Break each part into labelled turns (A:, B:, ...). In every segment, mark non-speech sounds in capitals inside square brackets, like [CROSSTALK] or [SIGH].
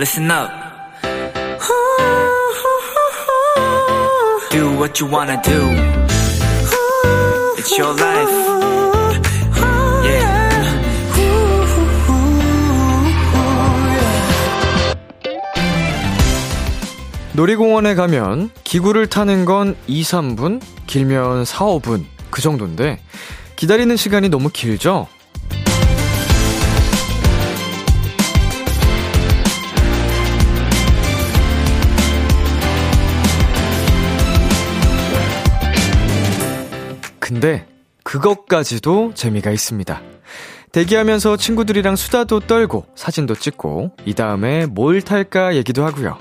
A: listen up. Do what you wanna do. It's your life. Yeah.
B: 놀이공원에 가면 기구를 타는 건 2, 3분, 길면 4, 5분 그 정도인데 기다리는 시간이 너무 길죠? 근데 그것까지도 재미가 있습니다. 대기하면서 친구들이랑 수다도 떨고 사진도 찍고 이 다음에 뭘 탈까 얘기도 하고요.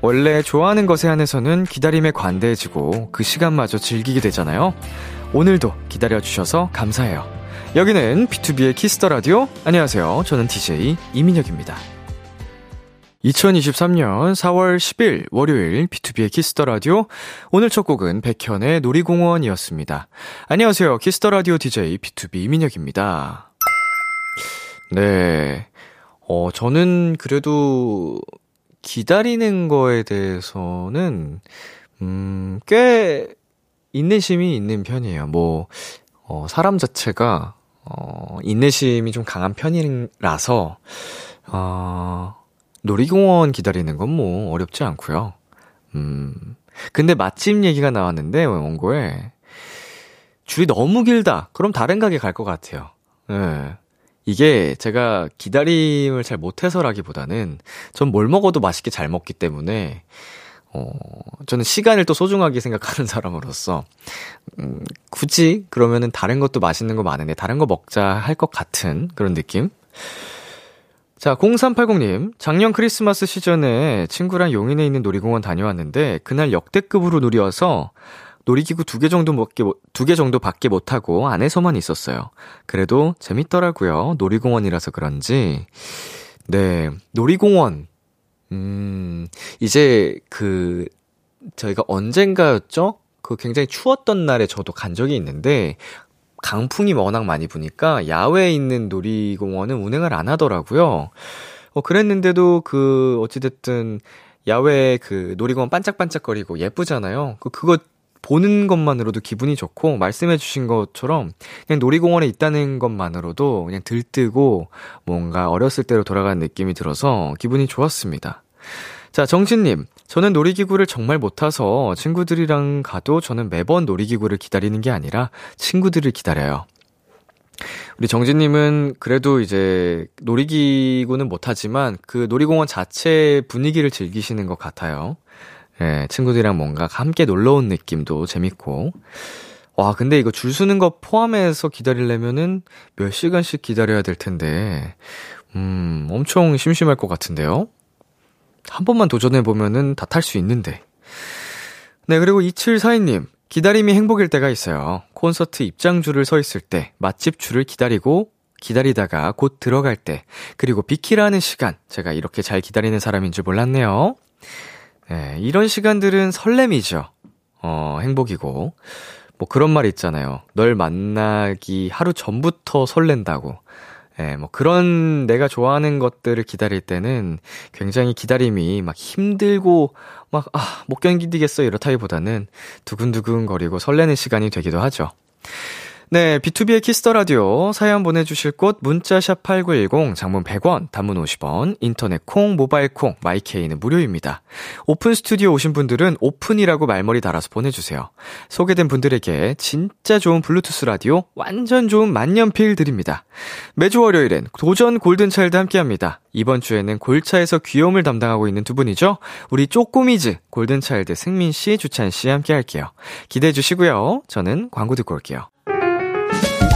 B: 원래 좋아하는 것에 한해서는 기다림에 관대해지고 그 시간마저 즐기게 되잖아요. 오늘도 기다려주셔서 감사해요. 여기는 B2B의 키스터 라디오. 안녕하세요. 저는 DJ 이민혁입니다. 2023년 4월 10일 월요일 B2B의 키스터 라디오. 오늘 첫 곡은 백현의 놀이공원이었습니다. 안녕하세요. 키스터 라디오 DJ B2B 이민혁입니다. 네. 어, 저는 그래도 기다리는 거에 대해서는, 음, 꽤 인내심이 있는 편이에요. 뭐, 어, 사람 자체가, 어, 인내심이 좀 강한 편이라서, 어, 놀이공원 기다리는 건 뭐 어렵지 않고요. 음. 근데 맛집 얘기가 나왔는데 원고에 줄이 너무 길다. 그럼 다른 가게 갈 것 같아요. 예. 네. 이게 제가 기다림을 잘 못해서라기보다는 전 뭘 먹어도 맛있게 잘 먹기 때문에 어, 저는 시간을 또 소중하게 생각하는 [LAUGHS] 사람으로서, 음, 굳이 그러면은 다른 것도 맛있는 거 많은데 다른 거 먹자 할 것 같은 그런 느낌? 자, 0380님, 작년 크리스마스 시즌에 친구랑 용인에 있는 놀이공원 다녀왔는데, 그날 역대급으로 놀이와서 놀이기구 두 개 정도 밖에, 두개 정도 밖에 못하고 안에서만 있었어요. 그래도 재밌더라고요. 놀이공원이라서 그런지. 네, 놀이공원. 음, 이제 그, 저희가 언젠가였죠? 그 굉장히 추웠던 날에 저도 간 적이 있는데, 강풍이 워낙 많이 부니까 야외에 있는 놀이공원은 운행을 안 하더라고요. 어, 그랬는데도 그, 어찌됐든, 야외 그 놀이공원 반짝반짝거리고 예쁘잖아요. 그, 그거 보는 것만으로도 기분이 좋고, 말씀해주신 것처럼, 그냥 놀이공원에 있다는 것만으로도 그냥 들뜨고, 뭔가 어렸을 때로 돌아가는 느낌이 들어서 기분이 좋았습니다. 자, 정진님. 저는 놀이기구를 정말 못 타서 친구들이랑 가도 저는 매번 놀이기구를 기다리는 게 아니라 친구들을 기다려요. 우리 정진님은 그래도 이제 놀이기구는 못 하지만 그 놀이공원 자체 분위기를 즐기시는 것 같아요. 예, 친구들이랑 뭔가 함께 놀러 온 느낌도 재밌고. 와, 근데 이거 줄 서는 거 포함해서 기다리려면은 몇 시간씩 기다려야 될 텐데, 음, 엄청 심심할 것 같은데요? 한 번만 도전해보면은 다 탈 수 있는데. 네, 그리고 2742님. 기다림이 행복일 때가 있어요. 콘서트 입장줄을 서 있을 때, 맛집 줄을 기다리고, 기다리다가 곧 들어갈 때, 그리고 비키라는 시간. 제가 이렇게 잘 기다리는 사람인 줄 몰랐네요. 네, 이런 시간들은 설렘이죠. 어, 행복이고. 뭐 그런 말 있잖아요. 널 만나기 하루 전부터 설렌다고. 예, 뭐 그런 내가 좋아하는 것들을 기다릴 때는 굉장히 기다림이 막 힘들고 막, 아, 못 견디겠어 이렇다기보다는 두근두근 거리고 설레는 시간이 되기도 하죠. 네, B2B의 키스터 라디오 사연 보내 주실 곳 문자샵 8910 장문 100원, 단문 50원, 인터넷 콩, 모바일 콩, 마이케이는 무료입니다. 오픈 스튜디오 오신 분들은 오픈이라고 말머리 달아서 보내 주세요. 소개된 분들에게 진짜 좋은 블루투스 라디오, 완전 좋은 만년필 드립니다. 매주 월요일엔 도전 골든 차일드 함께 합니다. 이번 주에는 골차에서 귀여움을 담당하고 있는 두 분이죠. 우리 쪼꼬미즈 골든 차일드 승민 씨, 주찬 씨 함께 할게요. 기대해 주시고요. 저는 광고 듣고 올게요.
A: Thank you.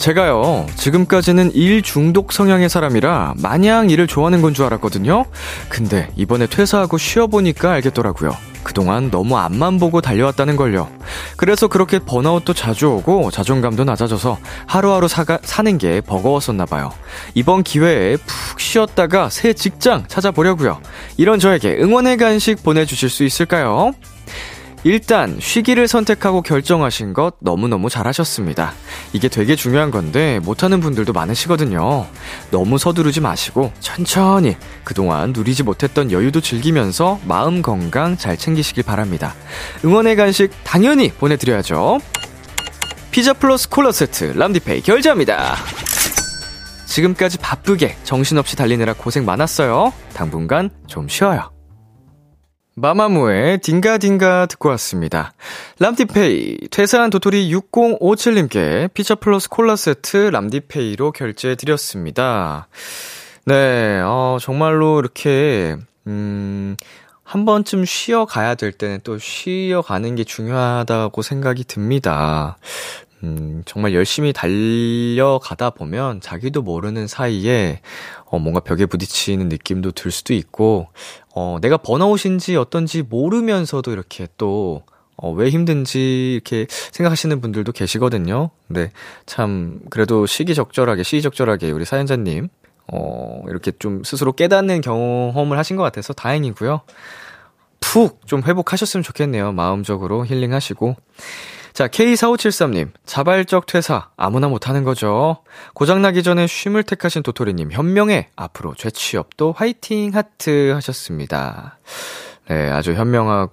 B: 제가요, 지금까지는 일 중독 성향의 사람이라 마냥 일을 좋아하는 건 줄 알았거든요? 근데 이번에 퇴사하고 쉬어보니까 알겠더라고요. 그동안 너무 앞만 보고 달려왔다는 걸요. 그래서 그렇게 번아웃도 자주 오고 자존감도 낮아져서 하루하루 사가, 사는 게 버거웠었나 봐요. 이번 기회에 푹 쉬었다가 새 직장 찾아보려고요. 이런 저에게 응원의 간식 보내주실 수 있을까요? 일단 쉬기를 선택하고 결정하신 것 너무너무 잘하셨습니다. 이게 되게 중요한 건데 못하는 분들도 많으시거든요. 너무 서두르지 마시고 천천히 그동안 누리지 못했던 여유도 즐기면서 마음 건강 잘 챙기시길 바랍니다. 응원의 간식 당연히 보내드려야죠. 피자 플러스 콜라 세트 람디페이 결제합니다. 지금까지 바쁘게 정신없이 달리느라 고생 많았어요. 당분간 좀 쉬어요. 마마무의 딩가딩가 듣고 왔습니다. 람디페이, 퇴사한 도토리 6057님께 피처 플러스 콜라 세트 람디페이로 결제해드렸습니다. 네, 어, 정말로 이렇게, 음, 한 번쯤 쉬어가야 될 때는 또 쉬어가는 게 중요하다고 생각이 듭니다. 음, 정말 열심히 달려가다 보면 자기도 모르는 사이에 어, 뭔가 벽에 부딪히는 느낌도 들 수도 있고, 어, 내가 번아웃인지 어떤지 모르면서도 이렇게 또, 어, 왜 힘든지 이렇게 생각하시는 분들도 계시거든요. 근데 참, 그래도 시기적절하게, 시기적절하게 우리 사연자님, 어, 이렇게 좀 스스로 깨닫는 경험을 하신 것 같아서 다행이고요. 푹 좀 회복하셨으면 좋겠네요. 마음적으로 힐링하시고. 자, K4573님, 자발적 퇴사, 아무나 못하는 거죠. 고장나기 전에 쉼을 택하신 도토리님, 현명해, 앞으로 재취업도 화이팅 하트 하셨습니다. 네, 아주 현명하,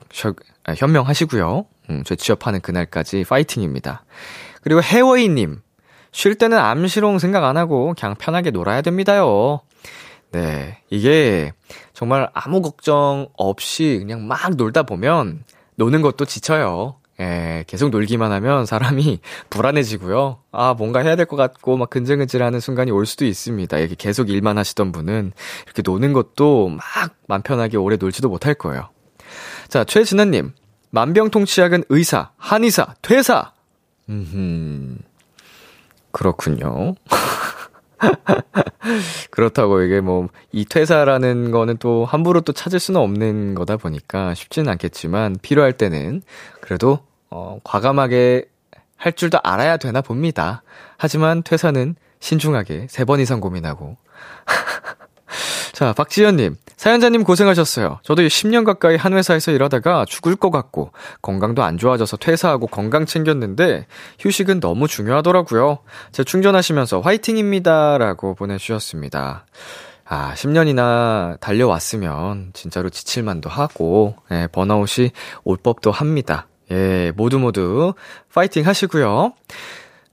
B: 아, 현명하시고요. 음, 재취업하는 그날까지 파이팅입니다. 그리고 해워이님, 쉴 때는 암시롱 생각 안 하고 그냥 편하게 놀아야 됩니다요. 네, 이게 정말 아무 걱정 없이 그냥 막 놀다 보면 노는 것도 지쳐요. 예, 계속 놀기만 하면 사람이 [LAUGHS] 불안해지고요. 아, 뭔가 해야 될 것 같고, 막 근질근질하는 순간이 올 수도 있습니다. 이렇게 계속 일만 하시던 분은 이렇게 노는 것도 막 맘 편하게 오래 놀지도 못할 거예요. 자, 최진아님. 만병통치약은 의사, 한의사, 퇴사! 음, 그렇군요. [LAUGHS] [LAUGHS] 그렇다고 이게 뭐, 이 퇴사라는 거는 또 함부로 또 찾을 수는 없는 거다 보니까 쉽지는 않겠지만, 필요할 때는 그래도 어, 과감하게 할 줄도 알아야 되나 봅니다. 하지만 퇴사는 신중하게 세 번 이상 고민하고. 자, 박지현님. 사연자님 고생하셨어요. 저도 10년 가까이 한 회사에서 일하다가 죽을 것 같고, 건강도 안 좋아져서 퇴사하고 건강 챙겼는데, 휴식은 너무 중요하더라고요. 재충전하시면서 화이팅입니다. 라고 보내주셨습니다. 아, 10년이나 달려왔으면, 진짜로 지칠만도 하고, 예, 번아웃이 올 법도 합니다. 예, 모두 모두 파이팅 하시고요.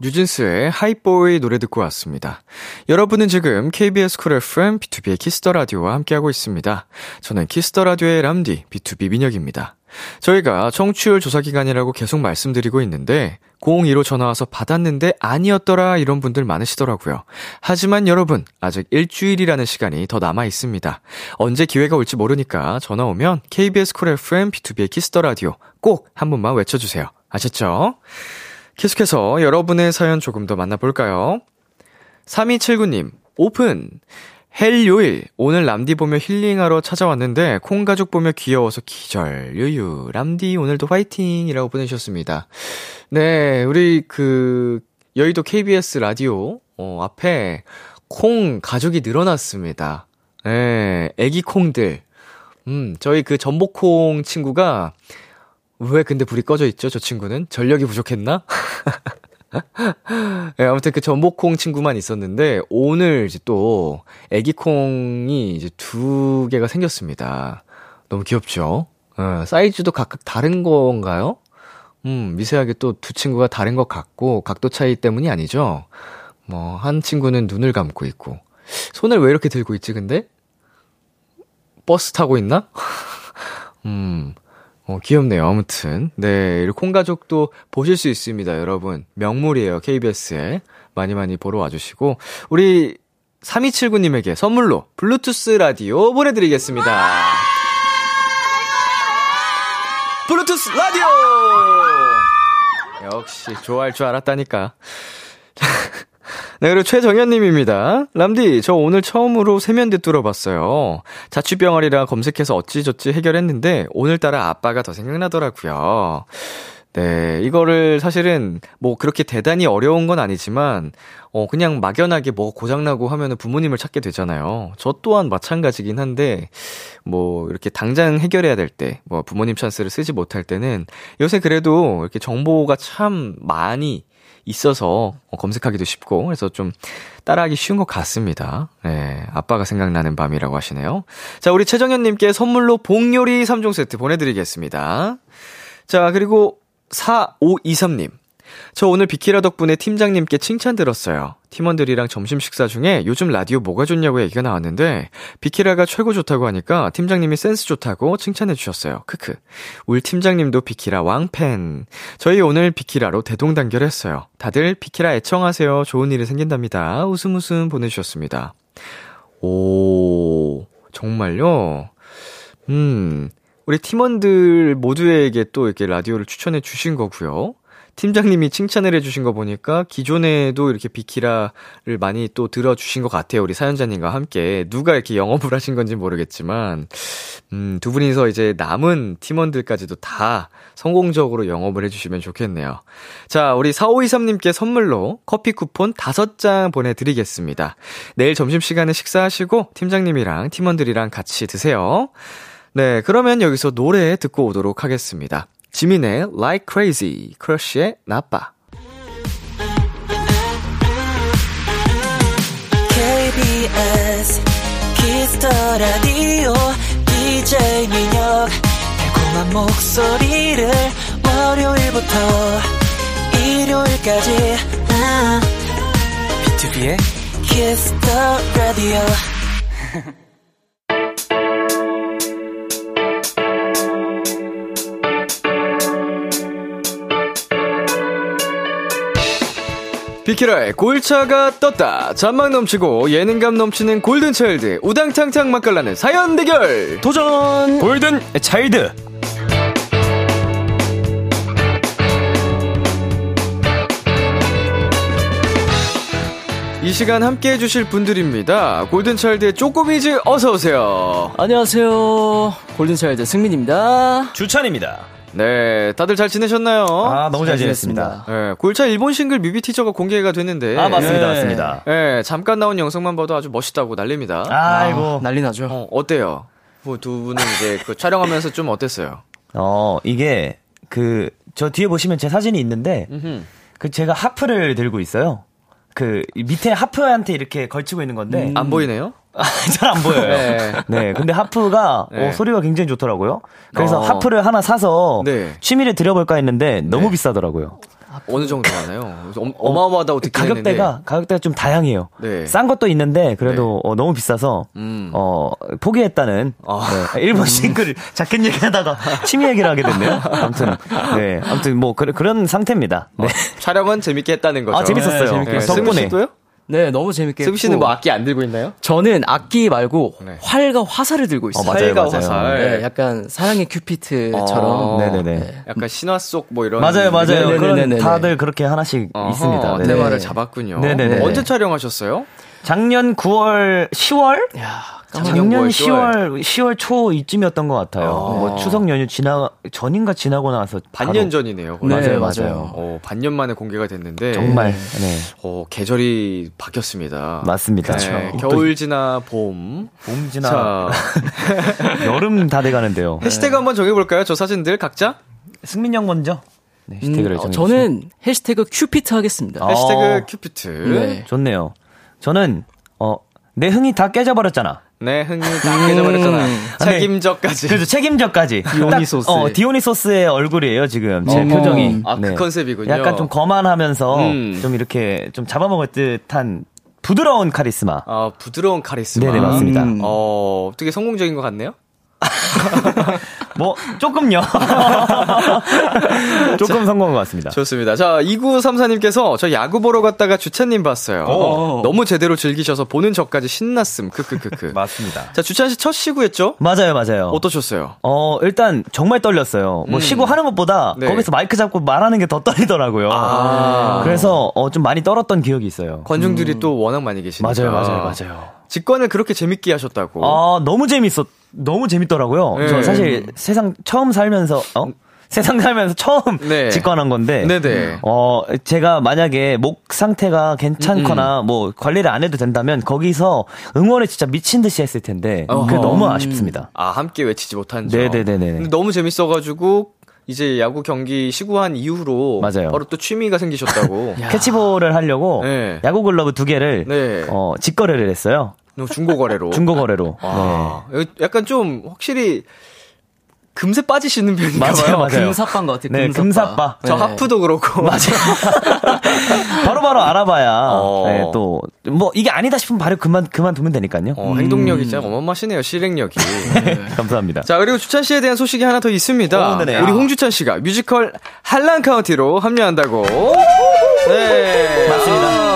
B: 뉴진스의 Hype Boy 노래 듣고 왔습니다. 여러분은 지금 KBS 쿨 FM B2B의 키스터 라디오와 함께하고 있습니다. 저는 키스터 라디오의 람디 B2B 민혁입니다. 저희가 청취율 조사 기간이라고 계속 말씀드리고 있는데 02로 전화 와서 받았는데 아니었더라 이런 분들 많으시더라고요. 하지만 여러분 아직 일주일이라는 시간이 더 남아 있습니다. 언제 기회가 올지 모르니까 전화 오면 KBS 쿨 FM B2B의 키스터 라디오 꼭 한 번만 외쳐주세요. 아셨죠? 계속해서 여러분의 사연 조금 더 만나볼까요? 3279님, 오픈! 헬 요일, 오늘 람디 보며 힐링하러 찾아왔는데, 콩 가족 보며 귀여워서 기절, 유유, 람디 오늘도 화이팅! 이라고 보내주셨습니다. 네, 우리 그, 여의도 KBS 라디오, 어, 앞에 콩 가족이 늘어났습니다. 네, 애기 콩들. 음, 저희 그 전복콩 친구가 왜 근데 불이 꺼져 있죠? 저 친구는 전력이 부족했나? 네, [LAUGHS] 아무튼 그 전복콩 친구만 있었는데, 오늘 이제 또, 애기콩이 이제 두 개가 생겼습니다. 너무 귀엽죠? 네, 사이즈도 각각 다른 건가요? 음, 미세하게 또 두 친구가 다른 것 같고, 각도 차이 때문이 아니죠? 뭐, 한 친구는 눈을 감고 있고, 손을 왜 이렇게 들고 있지, 근데? 버스 타고 있나? [LAUGHS] 음, 어, 귀엽네요. 아무튼. 네, 이 콩가족도 보실 수 있습니다, 여러분. 명물이에요, KBS에. 많이 많이 보러 와주시고. 우리 3279님에게 선물로 블루투스 라디오 보내드리겠습니다. 블루투스 라디오! 역시 좋아할 줄 알았다니까. [LAUGHS] 네, 그리고 최정현님입니다. 람디, 저 오늘 처음으로 세면대 뚫어봤어요. 자취병아리라 검색해서 어찌저찌 해결했는데, 오늘따라 아빠가 더 생각나더라고요. 네, 이거를 사실은 뭐 그렇게 대단히 어려운 건 아니지만, 어, 그냥 막연하게 뭐 고장나고 하면은 부모님을 찾게 되잖아요. 저 또한 마찬가지긴 한데, 뭐 이렇게 당장 해결해야 될 때, 뭐 부모님 찬스를 쓰지 못할 때는 요새 그래도 이렇게 정보가 참 많이 있어서 어, 검색하기도 쉽고 그래서 좀 따라하기 쉬운 것 같습니다. 네, 아빠가 생각나는 밤이라고 하시네요. 자, 우리 최정현님께 선물로 봉요리 3종 세트 보내드리겠습니다. 자, 그리고 4523님. 저 오늘 비키라 덕분에 팀장님께 칭찬 들었어요. 팀원들이랑 점심 식사 중에 요즘 라디오 뭐가 좋냐고 얘기가 나왔는데 비키라가 최고 좋다고 하니까 팀장님이 센스 좋다고 칭찬해 주셨어요. 크크. 울 팀장님도 비키라 왕팬. 저희 오늘 비키라로 대동단결했어요. 다들 비키라 애청하세요. 좋은 일이 생긴답니다. 웃음 웃음 보내주셨습니다. 오, 정말요? 음, 우리 팀원들 모두에게 또 이렇게 라디오를 추천해 주신 거고요. 팀장님이 칭찬을 해주신 거 보니까 기존에도 이렇게 비키라를 많이 또 들어주신 것 같아요. 우리 사연자님과 함께. 누가 이렇게 영업을 하신 건지 모르겠지만, 음, 두 분이서 이제 남은 팀원들까지도 다 성공적으로 영업을 해주시면 좋겠네요. 자, 우리 4523님께 선물로 커피 쿠폰 5장 보내드리겠습니다. 내일 점심시간에 식사하시고 팀장님이랑 팀원들이랑 같이 드세요. 네, 그러면 여기서 노래 듣고 오도록 하겠습니다. 지민의 Like Crazy, 크러쉬의 나빠.
C: KBS 키스터 라디오 DJ 민혁 달콤한 목소리를 월요일부터 일요일까지. 아,
A: B2B의
C: 키스터 라디오 [LAUGHS]
B: 비키라의 골차가 떴다. 잔망 넘치고 예능감 넘치는 골든차일드 우당탕탕 맛깔나는 사연 대결 도전!
D: 골든 차일드
B: 이 시간 함께 해주실 분들입니다. 골든차일드의 쪼꼬미즈 어서오세요.
E: 안녕하세요. 골든차일드 승민입니다.
D: 주찬입니다.
B: 네, 다들 잘 지내셨나요?
D: 아 너무 잘 지냈습니다.
B: 네, 골차 일본 싱글 뮤비 티저가 공개가 됐는데.
D: 아 맞습니다,
E: 네.
D: 맞습니다.
B: 네, 잠깐 나온 영상만 봐도 아주 멋있다고 난립니다.
D: 아이고
E: 난리 나죠.
B: 어, 어때요? 뭐 두 분은 이제 그 촬영하면서 좀 어땠어요?
D: 어 이게 그 저 뒤에 보시면 제 사진이 있는데. 그 제가 하프를 들고 있어요. 그 밑에 하프한테 이렇게 걸치고 있는 건데
B: 안 보이네요? [LAUGHS]
D: 잘 안 보여요.
B: 네.
D: 네. 근데 하프가
B: 네.
D: 어, 소리가 굉장히 좋더라고요. 그래서
B: 어.
D: 하프를 하나 사서
B: 네.
D: 취미를 들여볼까 했는데 너무
B: 네.
D: 비싸더라고요.
B: 어느 정도 하나요? 엄- 어마어마하다고 듣긴
D: 가격대가
B: 했는데.
D: 가격대가 좀 다양해요.
B: 네.
D: 싼 것도 있는데 그래도 어, 너무 비싸서
B: 음.
D: 어 포기했다는
B: 아.
D: 네. 일본 싱글 자켓 얘기하다가 [LAUGHS] 취미 얘기를 하게 됐네요. 아무튼 네 아무튼 뭐 그, 런 상태입니다. 네.
B: 촬영은 재밌게 했다는 거죠.
D: 아 재밌었어요.
E: 네,
B: 네,
D: 덕분에
B: 씨도요?
E: 네, 너무 재밌게
B: 승우 씨는
E: 했고.
B: 뭐 악기 안 들고 있나요?
E: 저는 악기 말고
B: 네.
E: 활과 화살을 들고 있어요.
D: 어, 맞아요,
B: 활과
D: 맞아요.
B: 화살.
E: 네, 약간 사랑의 큐피트처럼.
B: 어,
D: 네네 네.
B: 약간 신화 속 뭐 이런.
D: 맞아요 맞아요.
E: 네네네네네.
D: 그런 다들 그렇게 하나씩
B: 어허,
D: 있습니다. 네.
B: 테마를 잡았군요.
D: 네네네.
B: 언제 촬영하셨어요?
D: 작년 9월 10월
E: 야,
B: 작년
D: 작년
B: 9월,
D: 10월 10월 초 이쯤이었던 것 같아요.
B: 어.
D: 뭐 추석 연휴 지나 전인가 지나고 나서
B: 반년 전이네요.
E: 네,
D: 맞아요,
E: 맞아요.
B: 어, 반년 만에 공개가 됐는데.
D: 정말 네
B: 어, 계절이 바뀌었습니다.
D: 맞습니다.
B: 네,
D: 그쵸.
B: 겨울 지나 봄.
D: 봄 지나
B: 자, [LAUGHS]
D: 여름 다 돼가는데요. [LAUGHS]
B: 해시태그 한번 정해볼까요? 저 사진들 각자?
D: 승민 형 먼저. 네, 해시태그를
E: 음, 어. 저는 해시태그 큐피트 하겠습니다.
D: 아.
B: 해시태그 큐피트.
E: 네.
D: 좋네요. 저는 어, 내 흥이 다 깨져버렸잖아.
B: 네, 흥이 다 깨져버렸잖아.
E: 음.
B: 책임져까지.
D: 그래서 책임져까지.
E: 디오니소스. [LAUGHS]
D: 딱, 어, 디오니소스의 얼굴이에요, 지금. 제
E: 어머.
D: 표정이.
B: 아, 그 컨셉이군요.
D: 약간 좀 거만하면서
B: 음.
D: 좀 이렇게 좀 잡아먹을 듯한 부드러운 카리스마.
B: 아, 부드러운 카리스마.
D: 네네, 맞습니다.
E: 음.
B: 어, 되게 성공적인 것 같네요? [LAUGHS]
D: 뭐, 조금요. [LAUGHS] 조금 성공한 것 같습니다.
B: 좋습니다. 자, 2934님께서 저 야구 보러 갔다가 주찬님 봤어요.
D: 오.
B: 너무 제대로 즐기셔서 보는 저까지 신났음. 크크크크. [LAUGHS]
D: 맞습니다.
B: 자, 주찬 씨 첫 시구였죠?
D: 맞아요, 맞아요.
B: 어떠셨어요?
D: 어, 일단 정말 떨렸어요. 뭐
B: 음.
D: 쉬고 하는 것보다
B: 네.
D: 거기서 마이크 잡고 말하는 게 더 떨리더라고요.
B: 아.
D: 그래서 어, 좀 많이 떨었던 기억이 있어요.
B: 관중들이 또 워낙 많이 계시니까.
D: 맞아요, 맞아요, 맞아요.
B: 직관을 그렇게 재밌게 하셨다고.
D: 아, 너무 재밌었, 너무 재밌더라고요.
B: 네.
D: 저 사실 세상 처음 살면서, 어? 세상 살면서 처음
B: 네.
D: 직관한 건데.
B: 네네.
D: 어, 제가 만약에 목 상태가 괜찮거나 뭐 관리를 안 해도 된다면 거기서 응원을 진짜 미친 듯이 했을 텐데. 그게
B: 어허.
D: 너무 아쉽습니다.
B: 아, 함께 외치지 못한 점.
D: 네네네네.
B: 근데 너무 재밌어가지고, 이제 야구 경기 시구한 이후로.
D: 맞아요.
B: 바로 또 취미가 생기셨다고. [LAUGHS]
D: 캐치볼을 하려고
B: 네.
D: 야구 글러브 두 개를
B: 네.
D: 어, 직거래를 했어요.
B: 중고 거래로.
D: 중고 거래로.
B: 아, 약간 좀 확실히 금세 빠지시는 편인가
D: 맞아요. 맞아요.
E: 금사빠인 것 같아요.
D: 네,
E: 금사빠.
D: 금사빠.
B: 저
E: 네.
B: 하프도 그렇고.
D: 맞아요. [LAUGHS] 바로바로 알아봐야
B: 어.
D: 네, 또뭐 이게 아니다 싶으면 바로 그만 그만두면 되니까요.
B: 어, 행동력이 진짜 어마어마하시네요, 실행력이. [LAUGHS]
D: 감사합니다.
B: 자, 그리고 주찬 씨에 대한 소식이 하나 더 있습니다.
D: 어, 네네.
B: 우리
D: 아.
B: 홍주찬 씨가 뮤지컬 한란 카운티로 합류한다고. 네.
D: 맞습니다.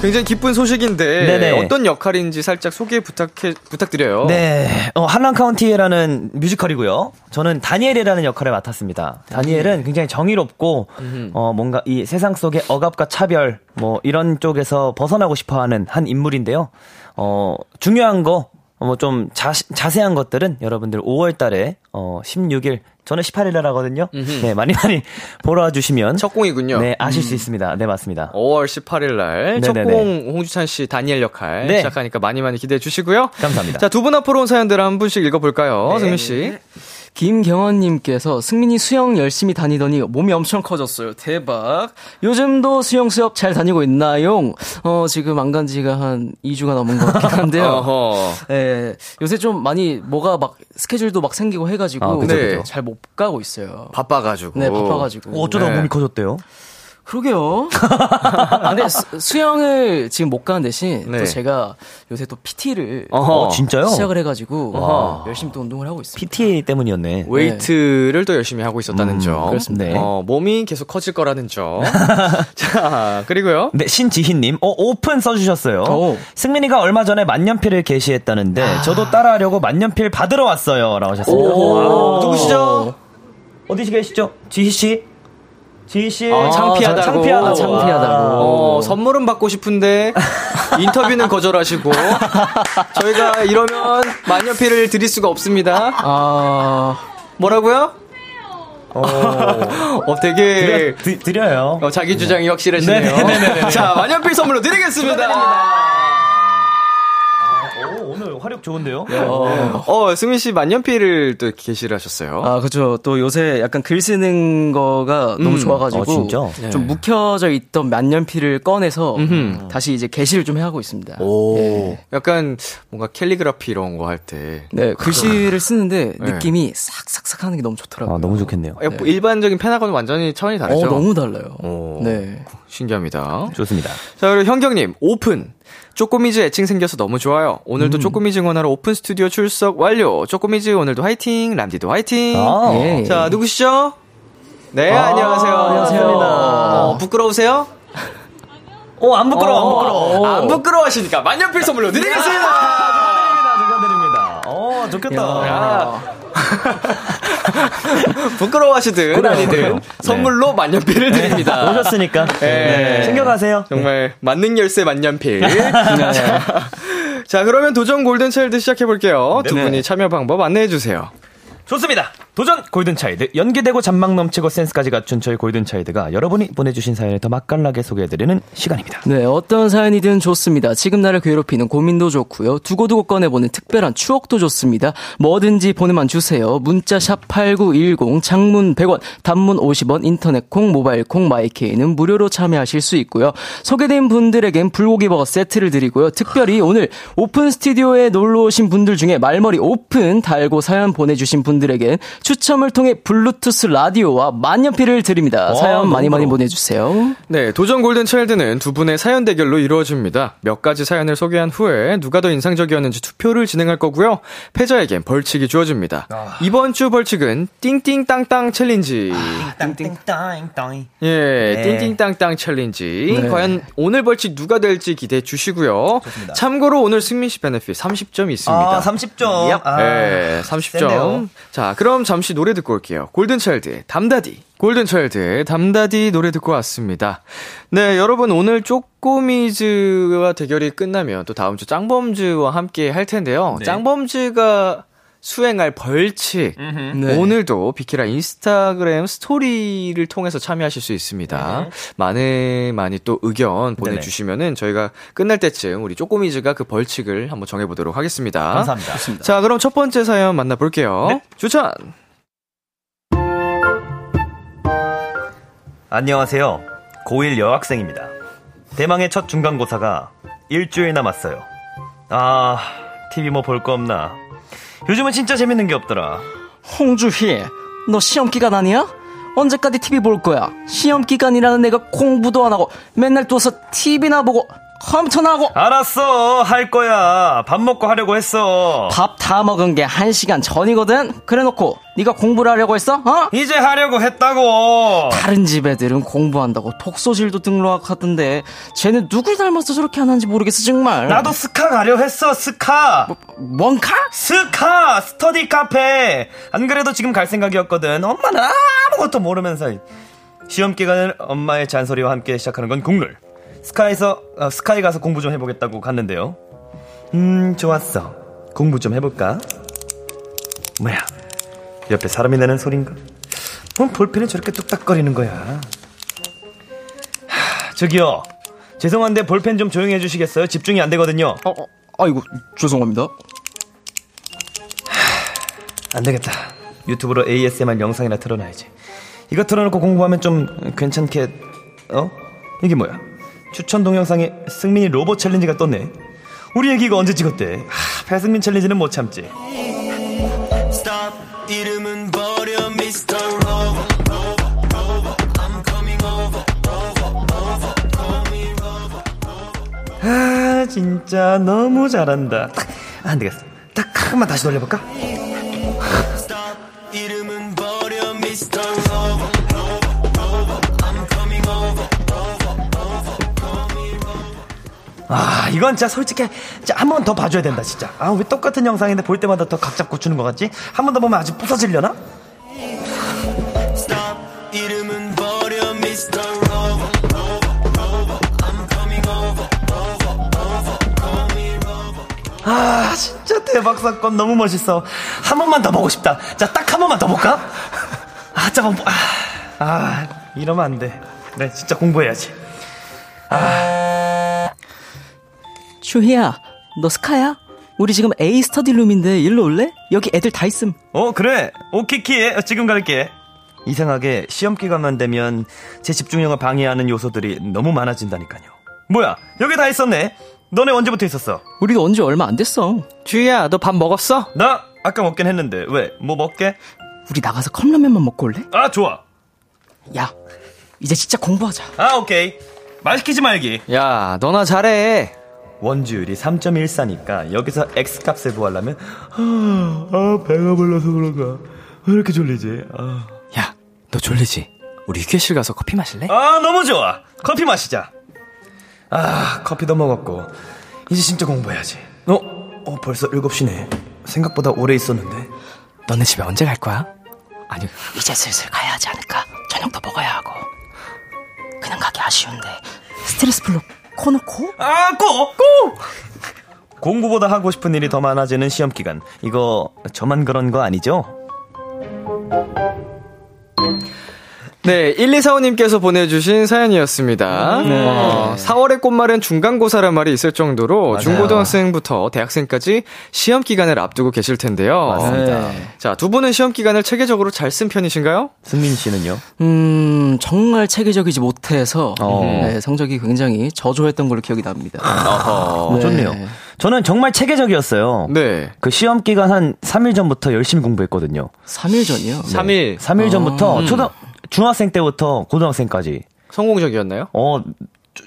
B: 아, 굉장히 기쁜 소식인데
D: 네네.
B: 어떤 역할인지 살짝 소개 부탁해 부탁드려요.
D: 네, 어, 할란 카운티라는 뮤지컬이고요. 저는 다니엘이라는 역할을 맡았습니다. 다니엘은 굉장히 정의롭고 어 뭔가 이 세상 속의 억압과 차별 뭐 이런 쪽에서 벗어나고 싶어하는 한 인물인데요. 어 중요한 거 뭐 좀 자세한 것들은 여러분들 5월 달에 어 16일 저는 18일 날 하거든요. 네 많이 많이 [LAUGHS] 보러 와 주시면
B: 첫 공이군요.
D: 네 아실 수 있습니다. 네 맞습니다.
B: 5월 18일 날 첫. 공 홍주찬 씨 다니엘 역할
D: 네.
B: 시작하니까 많이 많이 기대해 주시고요.
D: 감사합니다.
B: 자, 두 분 앞으로 온 사연들 한 분씩 읽어 볼까요?
D: 네.
B: 승민 씨.
E: 김경원님께서 승민이 수영 열심히 다니더니 몸이 엄청 커졌어요. 대박. 요즘도 수영 수업 잘 다니고 있나요? 어, 지금 안 간 지가 한 2주가 넘은 것 같긴 한데요. [LAUGHS] 예, 요새 좀 많이 뭐가 막 스케줄도 막 생기고 해가지고
D: 아, 그죠,
B: 그죠.
E: 잘못 가고 있어요.
B: 바빠가지고.
E: 네, 바빠가지고.
D: 어, 어쩌다
B: 네.
D: 몸이 커졌대요?
E: 그러게요. [LAUGHS] 아, 근데 수영을 지금 못 가는 대신
B: 네.
E: 또 제가 요새 또 PT를.
B: 어,
D: 진짜요?
E: 시작을 해가지고
B: 어허.
E: 열심히 또 운동을 하고 있습니다.
D: PT 때문이었네.
B: 웨이트를 또 열심히 하고 있었다는
D: 음,
B: 점.
D: 그렇습니다. 네.
B: 어, 몸이 계속 커질 거라는 점. [LAUGHS] 자, 그리고요.
D: 네, 신지희님, 어, 오픈 써주셨어요.
E: 오.
D: 승민이가 얼마 전에 만년필을 개시했다는데, 저도 따라하려고 만년필 받으러 왔어요. 라고 하셨습니다.
B: 오,
D: 아,
B: 누구시죠?
D: 어디 계시죠? 지희 씨? 지희씨?
B: 아, 창피하다고.
D: 창피하다고.
E: 아, 창피하다고.
B: 어, 선물은 받고 싶은데 [LAUGHS] 인터뷰는 거절하시고 저희가 이러면 만년필을 드릴 수가 없습니다.
E: 아,
B: 뭐라고요?
D: 어,
B: 어, 되게
D: 드려, 드, 드려요.
B: 어, 자기 주장이 확실하시네요.
D: 네네네네네.
B: 자, 만년필 선물로 드리겠습니다.
D: 오, 화력 좋은데요?
B: 어, 승민 씨 만년필을 또 개시를 하셨어요.
E: 아, 그죠. 또 요새 약간 글 쓰는 거가 너무 좋아가지고.
D: 어, 진짜?
E: 좀
B: 네.
E: 묵혀져 있던 만년필을 꺼내서
B: 음흠.
E: 다시 이제 개시를 좀 해하고 있습니다.
B: 오,
E: 예.
B: 약간 뭔가 캘리그라피 이런 거 할 때.
E: 네, 글씨를 쓰는데
B: 네.
E: 느낌이 싹싹싹 하는 게 너무 좋더라고요.
D: 아, 너무 좋겠네요.
B: 어, 뭐 일반적인 펜하고는 완전히 차원이
E: 어,
B: 다르죠.
E: 너무 달라요.
B: 오.
E: 네.
B: 신기합니다.
D: 좋습니다.
B: 자, 그리고 현경님, 오픈. 쪼꼬미즈 애칭 생겨서 너무 좋아요. 오늘도
D: 음.
B: 쪼꼬미즈 응원하러 오픈 스튜디오 출석 완료. 쪼꼬미즈 오늘도 화이팅. 람디도 화이팅.
D: 아,
E: 예.
B: 자, 누구시죠? 네,
D: 아,
B: 안녕하세요.
D: 안녕하세요.
B: 어, 부끄러우세요?
D: 오, 안 부끄러워, 안 부끄러워.
B: 안 부끄러워하시니까 만년필 선물로 드리겠습니다.
D: 어, 좋겠다.
B: 야. [LAUGHS] 부끄러워하시든 아니든 선물로 만년필을 드립니다.
D: 네. 오셨으니까.
B: 네.
D: 챙겨가세요.
B: 정말 만능 열쇠 만년필. [LAUGHS] 자, 자, 그러면 도전 골든 차일드 시작해 볼게요. 두. 분이 참여 방법 안내해 주세요.
D: 좋습니다. 도전 골든차이드 연기되고 잔망 넘치고 센스까지 갖춘 저희 골든차이드가 여러분이 보내주신 사연을 더 맛깔나게 소개해드리는 시간입니다.
E: 네, 어떤 사연이든 좋습니다. 지금 나를 괴롭히는 고민도 좋고요. 두고두고 꺼내보는 특별한 추억도 좋습니다. 뭐든지 보내만 주세요. 문자 샵 8910, 장문 100원, 단문 50원, 인터넷 콩, 모바일 콩, 마이케이는 무료로 참여하실 수 있고요. 소개된 분들에겐 불고기 버거 세트를 드리고요. 특별히 오늘 오픈 스튜디오에 놀러 오신 분들 중에 말머리 오픈 달고 사연 보내주신 분들에겐 추첨을 통해 블루투스 라디오와 만년필을 드립니다. 사연 많이 많이 보내주세요.
B: 네, 도전 골든 차일드는 두 분의 사연 대결로 이루어집니다. 몇 가지 사연을 소개한 후에 누가 더 인상적이었는지 투표를 진행할 거고요. 패자에겐 벌칙이 주어집니다. 이번 주 벌칙은 띵띵땅땅 challenge.
D: 땅땅땅땅.
B: 예,
D: 네.
B: 띵띵땅땅 challenge.
E: 네.
B: 과연 오늘 벌칙 누가 될지 기대해 주시고요.
D: 좋습니다.
B: 참고로 오늘 승민 씨 benefit 30점 있습니다.
D: 아, 30점. 아,
B: 네, 30점.
D: 센데요.
B: 자, 그럼 잠시 노래 듣고 올게요. 골든차일드의 담다디. 골든차일드의 담다디 노래 듣고 왔습니다. 네, 여러분 오늘 쪼꼬미즈와 대결이 끝나면 또 다음 주 짱범즈와 함께 할 텐데요.
D: 네.
B: 짱범즈가 수행할 벌칙.
E: 네.
B: 오늘도 비키라 인스타그램 스토리를 통해서 참여하실 수 있습니다. 많은 많이 또 의견 보내주시면은 저희가 끝날 때쯤 우리 쪼꼬미즈가 그 벌칙을 한번 정해보도록 하겠습니다.
D: 감사합니다.
B: 자, 그럼 첫 번째 사연 만나볼게요.
D: 네.
B: 추천!
D: 안녕하세요. 고1 여학생입니다. 대망의 첫 중간고사가 일주일 남았어요. 아, TV 뭐 볼 거 없나? 요즘은 진짜 재밌는 게 없더라.
E: 홍주희, 너 시험 기간 아니야? 언제까지 TV 볼 거야? 시험 기간이라는 내가 공부도 안 하고 맨날 누워서 TV나 보고 컴퓨터나 하고
D: 알았어, 할 거야. 밥 먹고 하려고 했어.
E: 밥 다 먹은 게 한시간 전이거든? 그래 놓고 네가 공부를 하려고 했어? 어?
D: 이제 하려고 했다고.
E: 다른 집 애들은 공부한다고 독서실도 등록하던데 쟤는 누굴 닮아서 저렇게 하는지 모르겠어 정말
D: 나도 스카 가려 했어, 스카.
E: 뭔가?
D: 스카 스터디 카페 안 그래도 지금 갈 생각이었거든 엄마는 아무것도 모르면서 시험 기간을 엄마의 잔소리와 함께 시작하는 건 국룰 스카에서 어, 스카이 가서 공부 좀 해보겠다고 갔는데요 음 좋았어 공부 좀 해볼까 뭐야 옆에 사람이 내는 소린가 뭔 볼펜이 저렇게 뚝딱거리는 거야 하, 저기요 죄송한데 볼펜 좀 조용히 해주시겠어요 집중이 안 되거든요
E: 어, 어, 아이고 죄송합니다
D: 안 되겠다. 유튜브로 ASMR 영상이나 틀어놔야지. 이거 틀어놓고 공부하면 좀 괜찮게, 어? 이게 뭐야? 추천 동영상에 승민이 로봇 챌린지가 떴네. 우리 애기 이거 언제 찍었대? 하, 배승민 챌린지는 못 참지.
C: 이름은 버려 Mr. Rover I'm coming over
D: 아, 진짜 너무 잘한다. 딱, 안 되겠어. 딱 한 번만 다시 돌려볼까? 아, 이건 진짜 솔직히 진짜 한번 더 봐줘야 된다, 진짜. 아, 왜 똑같은 영상인데 볼 때마다 더 각 잡고 추는 것 같지? 한 번 더 보면 아주
C: over
D: 아, 진짜 대박 사건 너무 멋있어. 한 번만 더 보고 싶다. 자, 딱 한 번만 더 볼까? 아, 잠깐, 아, 아, 이러면 안 돼. 네, 진짜 공부해야지.
E: 주희야 너 스카야? 우리 지금 A 스터디룸인데 일로 올래? 여기 애들 다 있음
D: 어, 그래. 오키키, 지금 갈게. 이상하게 시험 기간만 되면 제 집중력을 방해하는 요소들이 너무 많아진다니까요. 뭐야, 여기 다 있었네. 너네 언제부터 있었어?
E: 우리도 언제 얼마 안 됐어
B: 주희야, 너 밥 먹었어?
D: 나 아까 먹긴 했는데 왜? 뭐 먹게?
E: 우리 나가서 컵라면만 먹고 올래?
D: 아, 좋아.
E: 야 이제 진짜 공부하자
D: 아, 오케이. 말 시키지 말기.
B: 야, 너나 잘해.
D: 원주율이 3.14니까 여기서 X값을 구하려면 아, 아, 배가 불러서 그런가 왜 이렇게 졸리지 아.
B: 야, 너 졸리지? 우리 휴게실 가서 커피 마실래?
D: 아 너무 좋아 커피 마시자 아 커피도 먹었고 이제 진짜 공부해야지 어? 어 벌써 7시네 생각보다 오래 있었는데
B: 너네 집에 언제 갈 거야? 아니,
E: 이제 슬슬 가야 하지 않을까? 저녁도 먹어야 하고. 그냥 가기 아쉬운데. 스트레스 풀로 코 놓고?
D: 아 꼭! 꼭! 공부보다 하고 싶은 일이 더 많아지는 시험 기간 이거 저만 그런 거 아니죠?
B: 네, 1245님께서 보내주신 사연이었습니다.
D: 네.
B: 어, 4월의 꽃말은 중간고사란 말이 있을 정도로 중고등학생부터 대학생까지 시험 기간을 앞두고 계실 텐데요.
D: 맞습니다.
E: 네.
B: 자, 두 분은 시험 기간을 체계적으로 잘 쓴 편이신가요?
D: 승민 씨는요?
E: 음, 정말 체계적이지 못해서
D: 어.
E: 네, 성적이 굉장히 저조했던 걸로 기억이 납니다.
B: 어,
D: 좋네요. 저는 정말 체계적이었어요.
B: 네.
D: 그 시험 기간 한 3일 전부터 열심히 공부했거든요.
E: 3일 전이요?
B: 3일
D: 3일 전부터 초등 중학생 때부터 고등학생까지
B: 성공적이었나요?
D: 어,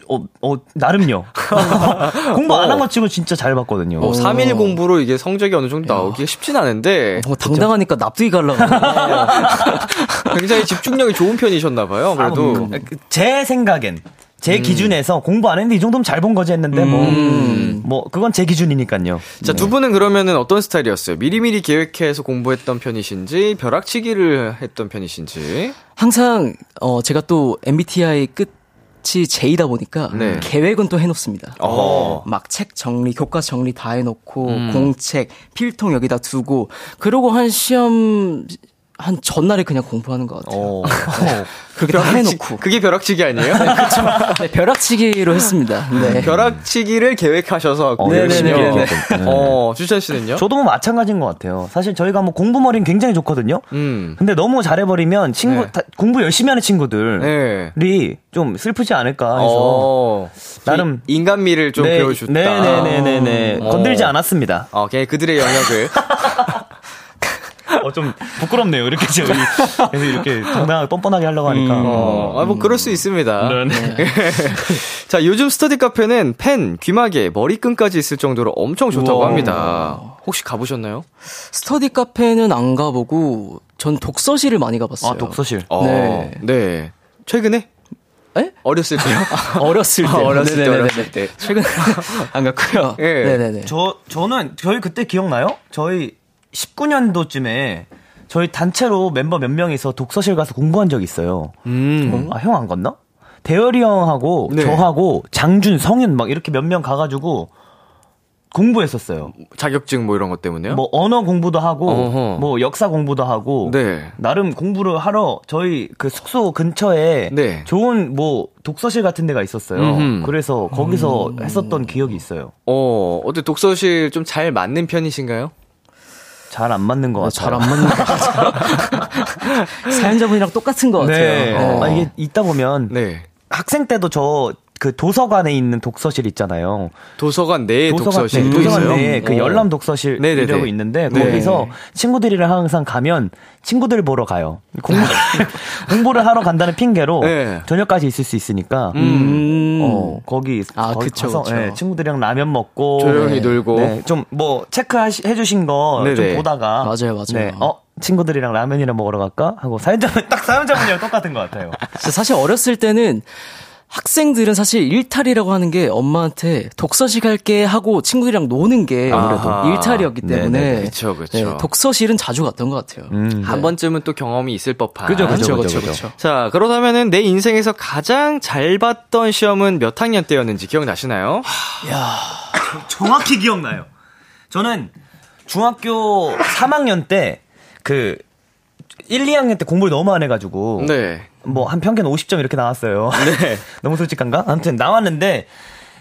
D: 어, 어 나름요. [LAUGHS] 공부 안한거 치고 진짜 잘 봤거든요.
B: 어, 3일 공부로 이게 성적이 어느 정도 나오기가 쉽진 않은데
E: 뭐 당당하니까 납득이 갈라고. [LAUGHS]
B: 굉장히 집중력이 좋은 편이셨나봐요. 그래도.
D: 그제 생각엔 제 기준에서 공부 안 했는데 이 정도면 잘 본 거지 했는데 뭐, 뭐 그건 제 기준이니까요.
B: 자, 두 분은 그러면은 어떤 스타일이었어요? 미리미리 계획해서 공부했던 편이신지, 벼락치기를 했던 편이신지.
E: 항상 어 제가 또 MBTI 끝이 J다 보니까
B: 네.
E: 계획은 또 해놓습니다.
B: 어.
E: 막책 정리, 교과 정리 다 해놓고 공책, 필통 여기다 두고 그러고 한 시험 한 전날에 그냥 공부하는 것 같아요.
D: 어.
E: 그렇게 다 해놓고
B: 그게 벼락치기 아니에요?
E: 네, 벼락치기로 했습니다. 네.
B: 벼락치기를 계획하셔서
D: 어,
B: 열심히
E: 네네네.
B: 했던.
D: 네.
B: 어, 주찬 씨는요?
D: 저도 뭐 마찬가지인 것 같아요. 사실 저희가 뭐 공부머리는 굉장히 좋거든요.
B: 음.
D: 근데 너무 잘해버리면 친구
B: 네.
D: 다- 공부 열심히 하는 친구들이
B: 네.
D: 좀 슬프지 않을까 해서
B: 어,
D: 나름-
B: 이- 인간미를 좀
D: 네,
B: 배워줬다.
D: 네네네네네
B: 어.
D: 건들지 않았습니다.
B: 어, 그들의 영역을. [LAUGHS]
D: 어 좀 부끄럽네요. 이렇게 저희 그래서 이렇게 당당하게 뻔뻔하게 하려고 하니까.
B: 어, 아, 뭐, 그럴 수 있습니다.
D: 네. [LAUGHS]
B: 자, 요즘 스터디 카페는 펜, 귀마개, 머리끈까지 있을 정도로 엄청 좋다고
D: 우와.
B: 합니다. 혹시 가보셨나요?
E: 스터디 카페는 안 가보고 전 독서실을 많이 가봤어요.
D: 아 독서실.
B: 어,
E: 네.
B: 네. 최근에?
E: 에?
B: 어렸을 때요?
E: 어렸을 때. [LAUGHS]
B: 아, 어렸을 때,
E: 네네네네.
B: 어렸을 때.
E: 최근 안 갔고요.
B: 예.
E: 네네네.
D: 저 저는 저희 그때 기억나요? 저희 19년도쯤에 저희 단체로 멤버 몇 명이서 독서실 가서 공부한 적이 있어요.
B: 음.
D: 아, 형 안 갔나? 대열이 형하고
B: 네.
D: 저하고 장준, 성윤 막 이렇게 몇 명 가가지고 공부했었어요.
B: 자격증 뭐 이런 것 때문에요?
D: 뭐 언어 공부도 하고
B: 어허.
D: 뭐 역사 공부도 하고
B: 네.
D: 나름 공부를 하러 저희 그 숙소 근처에
B: 네.
D: 좋은 뭐 독서실 같은 데가 있었어요.
B: 음흠.
D: 그래서 거기서 했었던 기억이 있어요.
B: 어, 어때 독서실 좀 잘 맞는 편이신가요?
D: 잘 안 맞는 것 같아요.
E: 잘 안 맞는 것 같아요. [LAUGHS] 사연자분이랑 똑같은 것 같아요.
D: 네.
E: 어.
D: 아, 이게 있다 보면
B: 네.
D: 학생 때도 저 그 도서관에 있는 독서실 있잖아요.
B: 도서관 내에
D: 도서관
B: 독서실도
D: 네, 도서관
B: 있어요?
D: 내에 그
B: 어.
D: 열람 독서실이라고
B: 네네네.
D: 있는데
B: 네.
D: 거기서 친구들이랑 항상 가면 친구들 보러 가요. 공부, [LAUGHS] 공부를 하러 간다는 핑계로
B: 네.
D: 저녁까지 있을 수 있으니까
E: 음.
D: 어, 거기
E: 아,
D: 거기
E: 그쵸,
D: 가서
E: 그쵸.
D: 예, 친구들이랑 라면 먹고
B: 조용히 놀고.
D: 좀 뭐 체크해 주신 거 좀. 보다가
E: 맞아요, 맞아요.
D: 네, 어 친구들이랑 라면이나 먹으러 갈까 하고 사연자분 딱 사연자분이랑 똑같은 것 같아요.
E: 사실 어렸을 때는 학생들은 사실 일탈이라고 하는 게 엄마한테 독서실 갈게 하고 친구들이랑 노는 게 아무래도
B: 아하.
E: 일탈이었기 때문에
B: 그쵸, 그쵸.
E: 네, 독서실은 자주 갔던 것 같아요.
D: 음.
B: 한 번쯤은 또 경험이 있을 법한.
D: 그죠, 그죠,
E: 그쵸,
D: 그죠,
E: 그쵸.
B: 자, 그렇다면은 내 인생에서 가장 잘 봤던 시험은 몇 학년 때였는지 기억나시나요?
D: 정확히 기억나요. 저는 중학교 3학년 때 그 1, 2학년 때 공부를 너무 안 해가지고
B: 네.
D: 뭐 한 평균 50점 이렇게 나왔어요.
B: 네. [LAUGHS]
D: 너무 솔직한가? 아무튼 나왔는데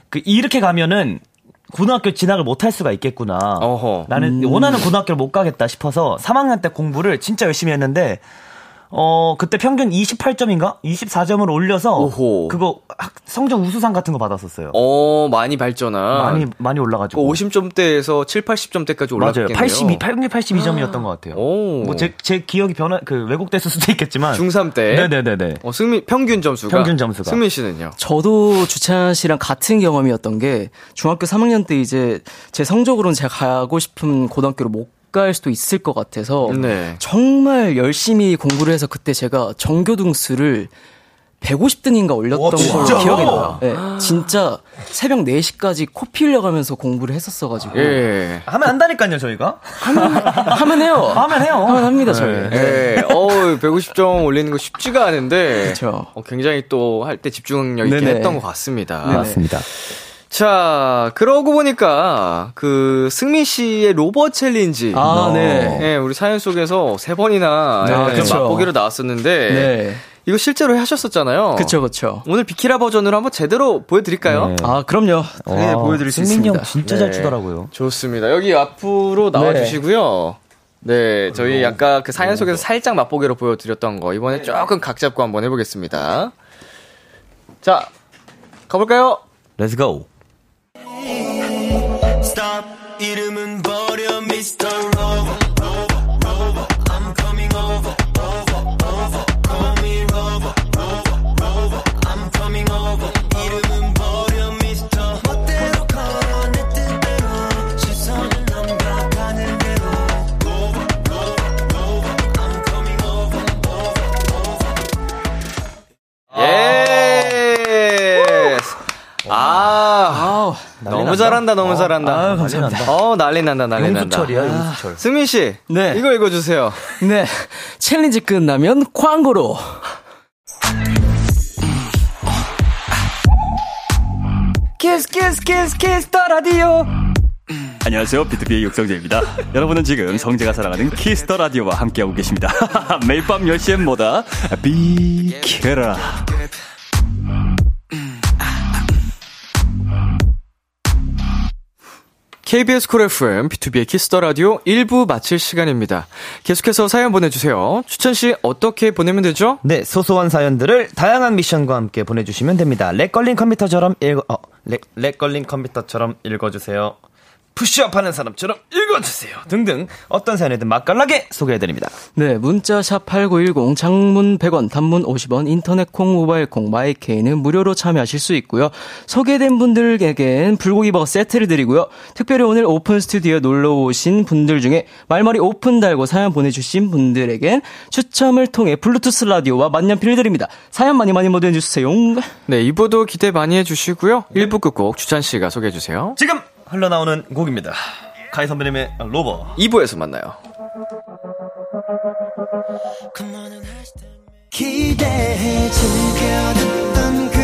D: 그 이렇게 가면은 고등학교 진학을 못 할 수가 있겠구나.
B: 어허.
D: 나는 원하는 고등학교를 못 가겠다 싶어서 3학년 때 공부를 진짜 열심히 했는데 어 그때 평균 28점인가 24점을 올려서
B: 오호.
D: 그거 학- 성적 우수상 같은 거 받았었어요.
B: 어, 많이 발전한.
D: 많이 많이 올라가지고.
B: 50점대에서 7, 80점대까지
D: 맞아요.
B: 올랐겠네요.
D: 82, 평균 82점이었던 것 같아요.
B: 오.
D: 뭐제제 기억이 변화 그 왜곡됐을 수도 있겠지만
B: 중3 때.
D: 네네네 네.
B: 어, 승민, 평균 점수가.
D: 평균 점수가.
B: 승민 씨는요?
E: 저도 주찬 씨랑 같은 경험이었던 게 중학교 3학년 때 이제 제 성적으로는 제가 가고 싶은 고등학교를 못 갈 수도 있을 것 같아서
B: 네.
E: 정말 열심히 공부를 해서 그때 제가 전교등수를 150등인가 올렸던 걸로 기억이 나요. 네, 진짜 새벽 4시까지 코피 흘려가면서 공부를 했었어가지고
B: 예.
D: 하면 한다니까요, 저희가.
E: 하면 해요.
D: 하면 해요.
E: 하면 합니다 저희.
B: 예. 어우, 150점 올리는 거 쉽지가 않은데.
E: 그쵸.
B: 어, 굉장히 또 할 때 집중력 있게
E: 네네.
B: 했던 것 같습니다.
D: 맞습니다.
B: 자, 그러고 보니까 그 승민 씨의 로봇 challenge.
E: 아, 네.
B: 네, 우리 사연 속에서 세 번이나
E: 아,
B: 예. 맛보기로 나왔었는데
E: 네.
B: 이거 실제로 하셨었잖아요.
E: 그쵸, 그쵸.
B: 오늘 비키라 버전으로 한번 제대로 보여드릴까요?
D: 네.
E: 아, 그럼요.
B: 네, 보여드릴 수 있습니다.
D: 형 진짜 잘
B: 네.
D: 추더라고요.
B: 좋습니다. 여기 앞으로 나와주시고요. 네, 저희 아까 그 사연 속에서 살짝 맛보기로 보여드렸던 거 이번에 조금 각 잡고 한번 해보겠습니다. 자, 가볼까요?
D: Let's go.
B: 너무. 잘한다, 너무 잘한다.
D: 아유, 감사합니다.
B: 어, 난리 난다, 난리 난다.
D: 용수철이야, 용수철.
B: 승민 씨,
E: 네.
B: 이거 읽어 주세요.
E: 네. challenge 끝나면 광고로.
D: Kiss Kiss Kiss Kiss the Radio.
F: 안녕하세요. 비투비의 육성재입니다. [LAUGHS] 여러분은 지금 성재가 사랑하는 Kiss the Radio와 함께하고 계십니다. [LAUGHS] 매일 밤 10시엔 뭐다? 비키라.
B: KBS 쿨 FM, 비투비의 Kiss the Radio 1부 마칠 시간입니다. 계속해서 사연 보내주세요. 주찬 씨, 어떻게 보내면 되죠?
D: 네, 소소한 사연들을 다양한 미션과 함께 보내주시면 됩니다. lag 걸린 컴퓨터처럼 읽어, 어, lag, lag 걸린 컴퓨터처럼 읽어주세요. 푸시업 하는 사람처럼 읽어주세요. 등등 어떤 사연이든 맛깔나게 소개해드립니다.
E: 네, 문자 샵8910 장문 100원, 단문 50원, 인터넷 콩, 모바일 콩, 마이케이는 무료로 참여하실 수 있고요. 소개된 분들에겐 불고기 버거 세트를 드리고요. 특별히 오늘 오픈 스튜디오에 놀러 오신 분들 중에 말머리 오픈 달고 사연 보내주신 분들에겐 추첨을 통해 블루투스 라디오와 만년필을 드립니다. 사연 많이 많이 보내주세요.
B: 네, 2부도 기대 많이 해주시고요. 1부 끝곡 주찬 씨가 소개해주세요.
D: 지금 흘러나오는 곡입니다. 카이 선배님의 로버.
B: 2부에서 만나요.
C: 기대해 즐겨 듣던 그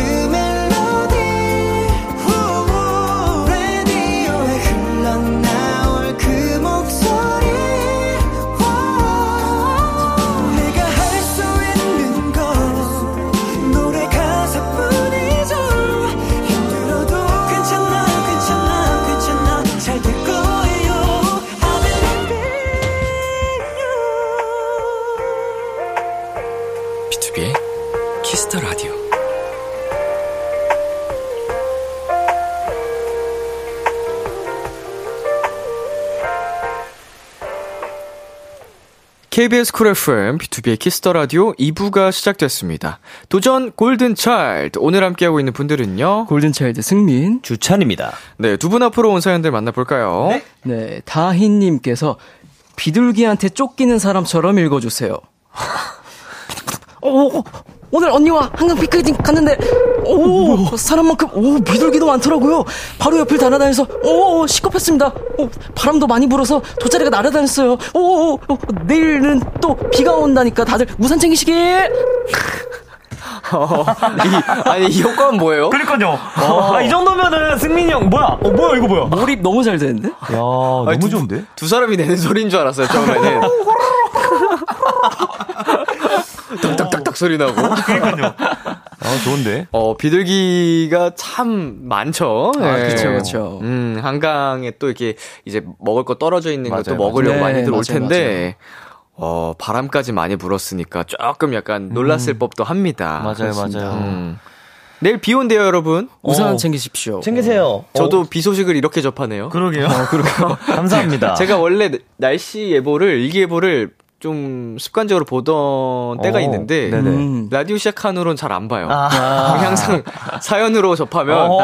B: KBS 쿨 FM, 비투비의 Kiss the Radio 2부가 시작됐습니다. 도전 골든 차일드. 오늘 함께하고 있는 분들은요.
E: 골든 차일드 승민.
D: 주찬입니다.
B: 네, 두 분 앞으로 온 사연들 만나볼까요?
E: 네, 다희님께서 비둘기한테 쫓기는 사람처럼 읽어주세요. 오, [LAUGHS] 오늘 언니와 한강 피크닉 갔는데, 오, 사람만큼, 오, 비둘기도 많더라고요. 바로 옆을 날아다녀서, 오, 식겁했습니다. 오, 바람도 많이 불어서 돗자리가 날아다녔어요. 오, 오, 오, 내일은 또 비가 온다니까 다들 우산 챙기시길!
B: 이, 아니, 이 효과는 뭐예요?
D: 그러니까요. 아, 이 정도면은 승민이 형, 뭐야? 어, 뭐야, 이거 뭐야?
E: 몰입 너무 잘 되는데?
D: 야, 너무
B: 아니, 두-
D: 좋은데?
B: 두 사람이 내는 소리인 줄 알았어요, 처음에는. [LAUGHS] 딱딱딱딱 소리 나고.
D: 그러니까요. 아, 좋은데?
B: 어, 비둘기가 참 많죠.
E: 아,
B: 네.
E: 그쵸, 그쵸.
B: 음, 한강에 또 이렇게 이제 먹을 거 떨어져 있는 것도
D: 맞아요,
B: 먹으려고
E: 맞아요.
B: 많이들
E: 네,
B: 올
E: 맞아요,
B: 텐데, 어, 바람까지 많이 불었으니까 조금 약간 놀랐을 법도 합니다.
D: 맞아요, 맞아요.
B: 음. 내일 비 온대요, 여러분.
E: 우산
D: 어.
E: 챙기십시오.
D: 챙기세요.
B: 저도 비 소식을 이렇게 접하네요.
D: 그러게요. 그러게요. [LAUGHS] 감사합니다. [LAUGHS]
B: 제가 원래 날씨 예보를, 일기 예보를 좀 습관적으로 보던 때가
D: 어,
B: 있는데,
D: 네네.
E: 음.
B: 라디오 시작한 후로는 잘 안 봐요.
D: 아. [LAUGHS]
B: 항상 사연으로 접하면
D: 어,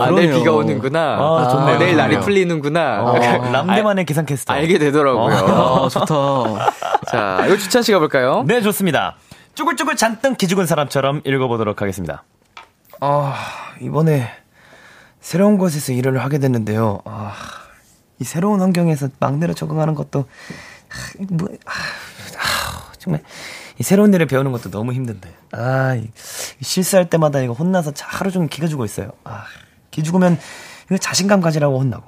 B: 아,
E: 아,
B: 내일. 비가 오는구나.
D: 아, 좋네요,
B: 내일 날이
D: 좋네요.
B: 풀리는구나.
D: 어, [LAUGHS] 람데만의 기상 캐스터.
B: 알게 되더라고요.
E: 아, 좋다. [LAUGHS]
B: 자, 이거 주찬 씨가 볼까요?
D: 네, 좋습니다. 쭈글쭈글 잔뜩 기죽은 사람처럼 읽어보도록 하겠습니다. 아, 이번에 새로운 곳에서 일을 하게 됐는데요. 아, 이 새로운 환경에서 막내로 적응하는 것도, 아, 뭐, 아, 아, 정말, 이 새로운 일을 배우는 것도 너무 힘든데. 아, 이, 이 실수할 때마다 이거 혼나서 자- 하루 종일 기가 죽어 있어요. 아, 기 죽으면 이거 자신감 가지라고 혼나고.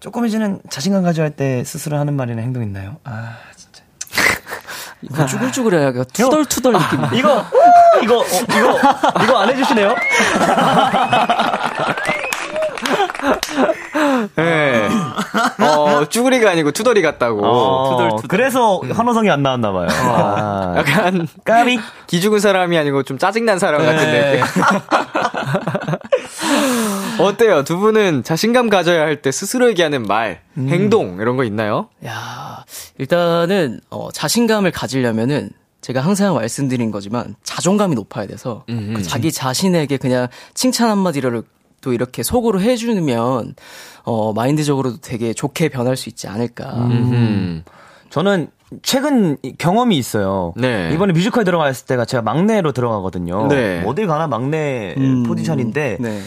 D: 조금 이제는 자신감 가져야 할때 스스로 하는 말이나 행동 있나요? 아, 진짜. [LAUGHS]
E: 이거 쭈글쭈글해야 투덜투덜 느낌.
D: 이거, 이거, 어, 이거, 이거 안 해주시네요? [LAUGHS]
B: 네. 어, 쭈구리가 아니고 투덜이 같다고.
D: 어, 그래서 환호성이 안 나왔나 봐요. 아,
B: 약간
D: 까비.
B: 기죽은 사람이 아니고 좀 짜증난 사람 같은데. [LAUGHS] 어때요? 두 분은 자신감 가져야 할 때 스스로에게 하는 말, 행동 이런 거 있나요?
E: 야, 일단은 어, 자신감을 가지려면은 제가 항상 말씀드린 거지만 자존감이 높아야 돼서 그 자기 자신에게 그냥 칭찬 한마디를 또 이렇게 속으로 해주면 어 마인드적으로도 되게 좋게 변할 수 있지 않을까.
B: 음.
D: 저는 최근 이 경험이 있어요.
B: 네.
D: 이번에 뮤지컬 들어갔을 때가 제가 막내로 들어가거든요.
B: 네.
D: 어딜 가나 막내
E: 음,
D: 포지션인데
E: 네.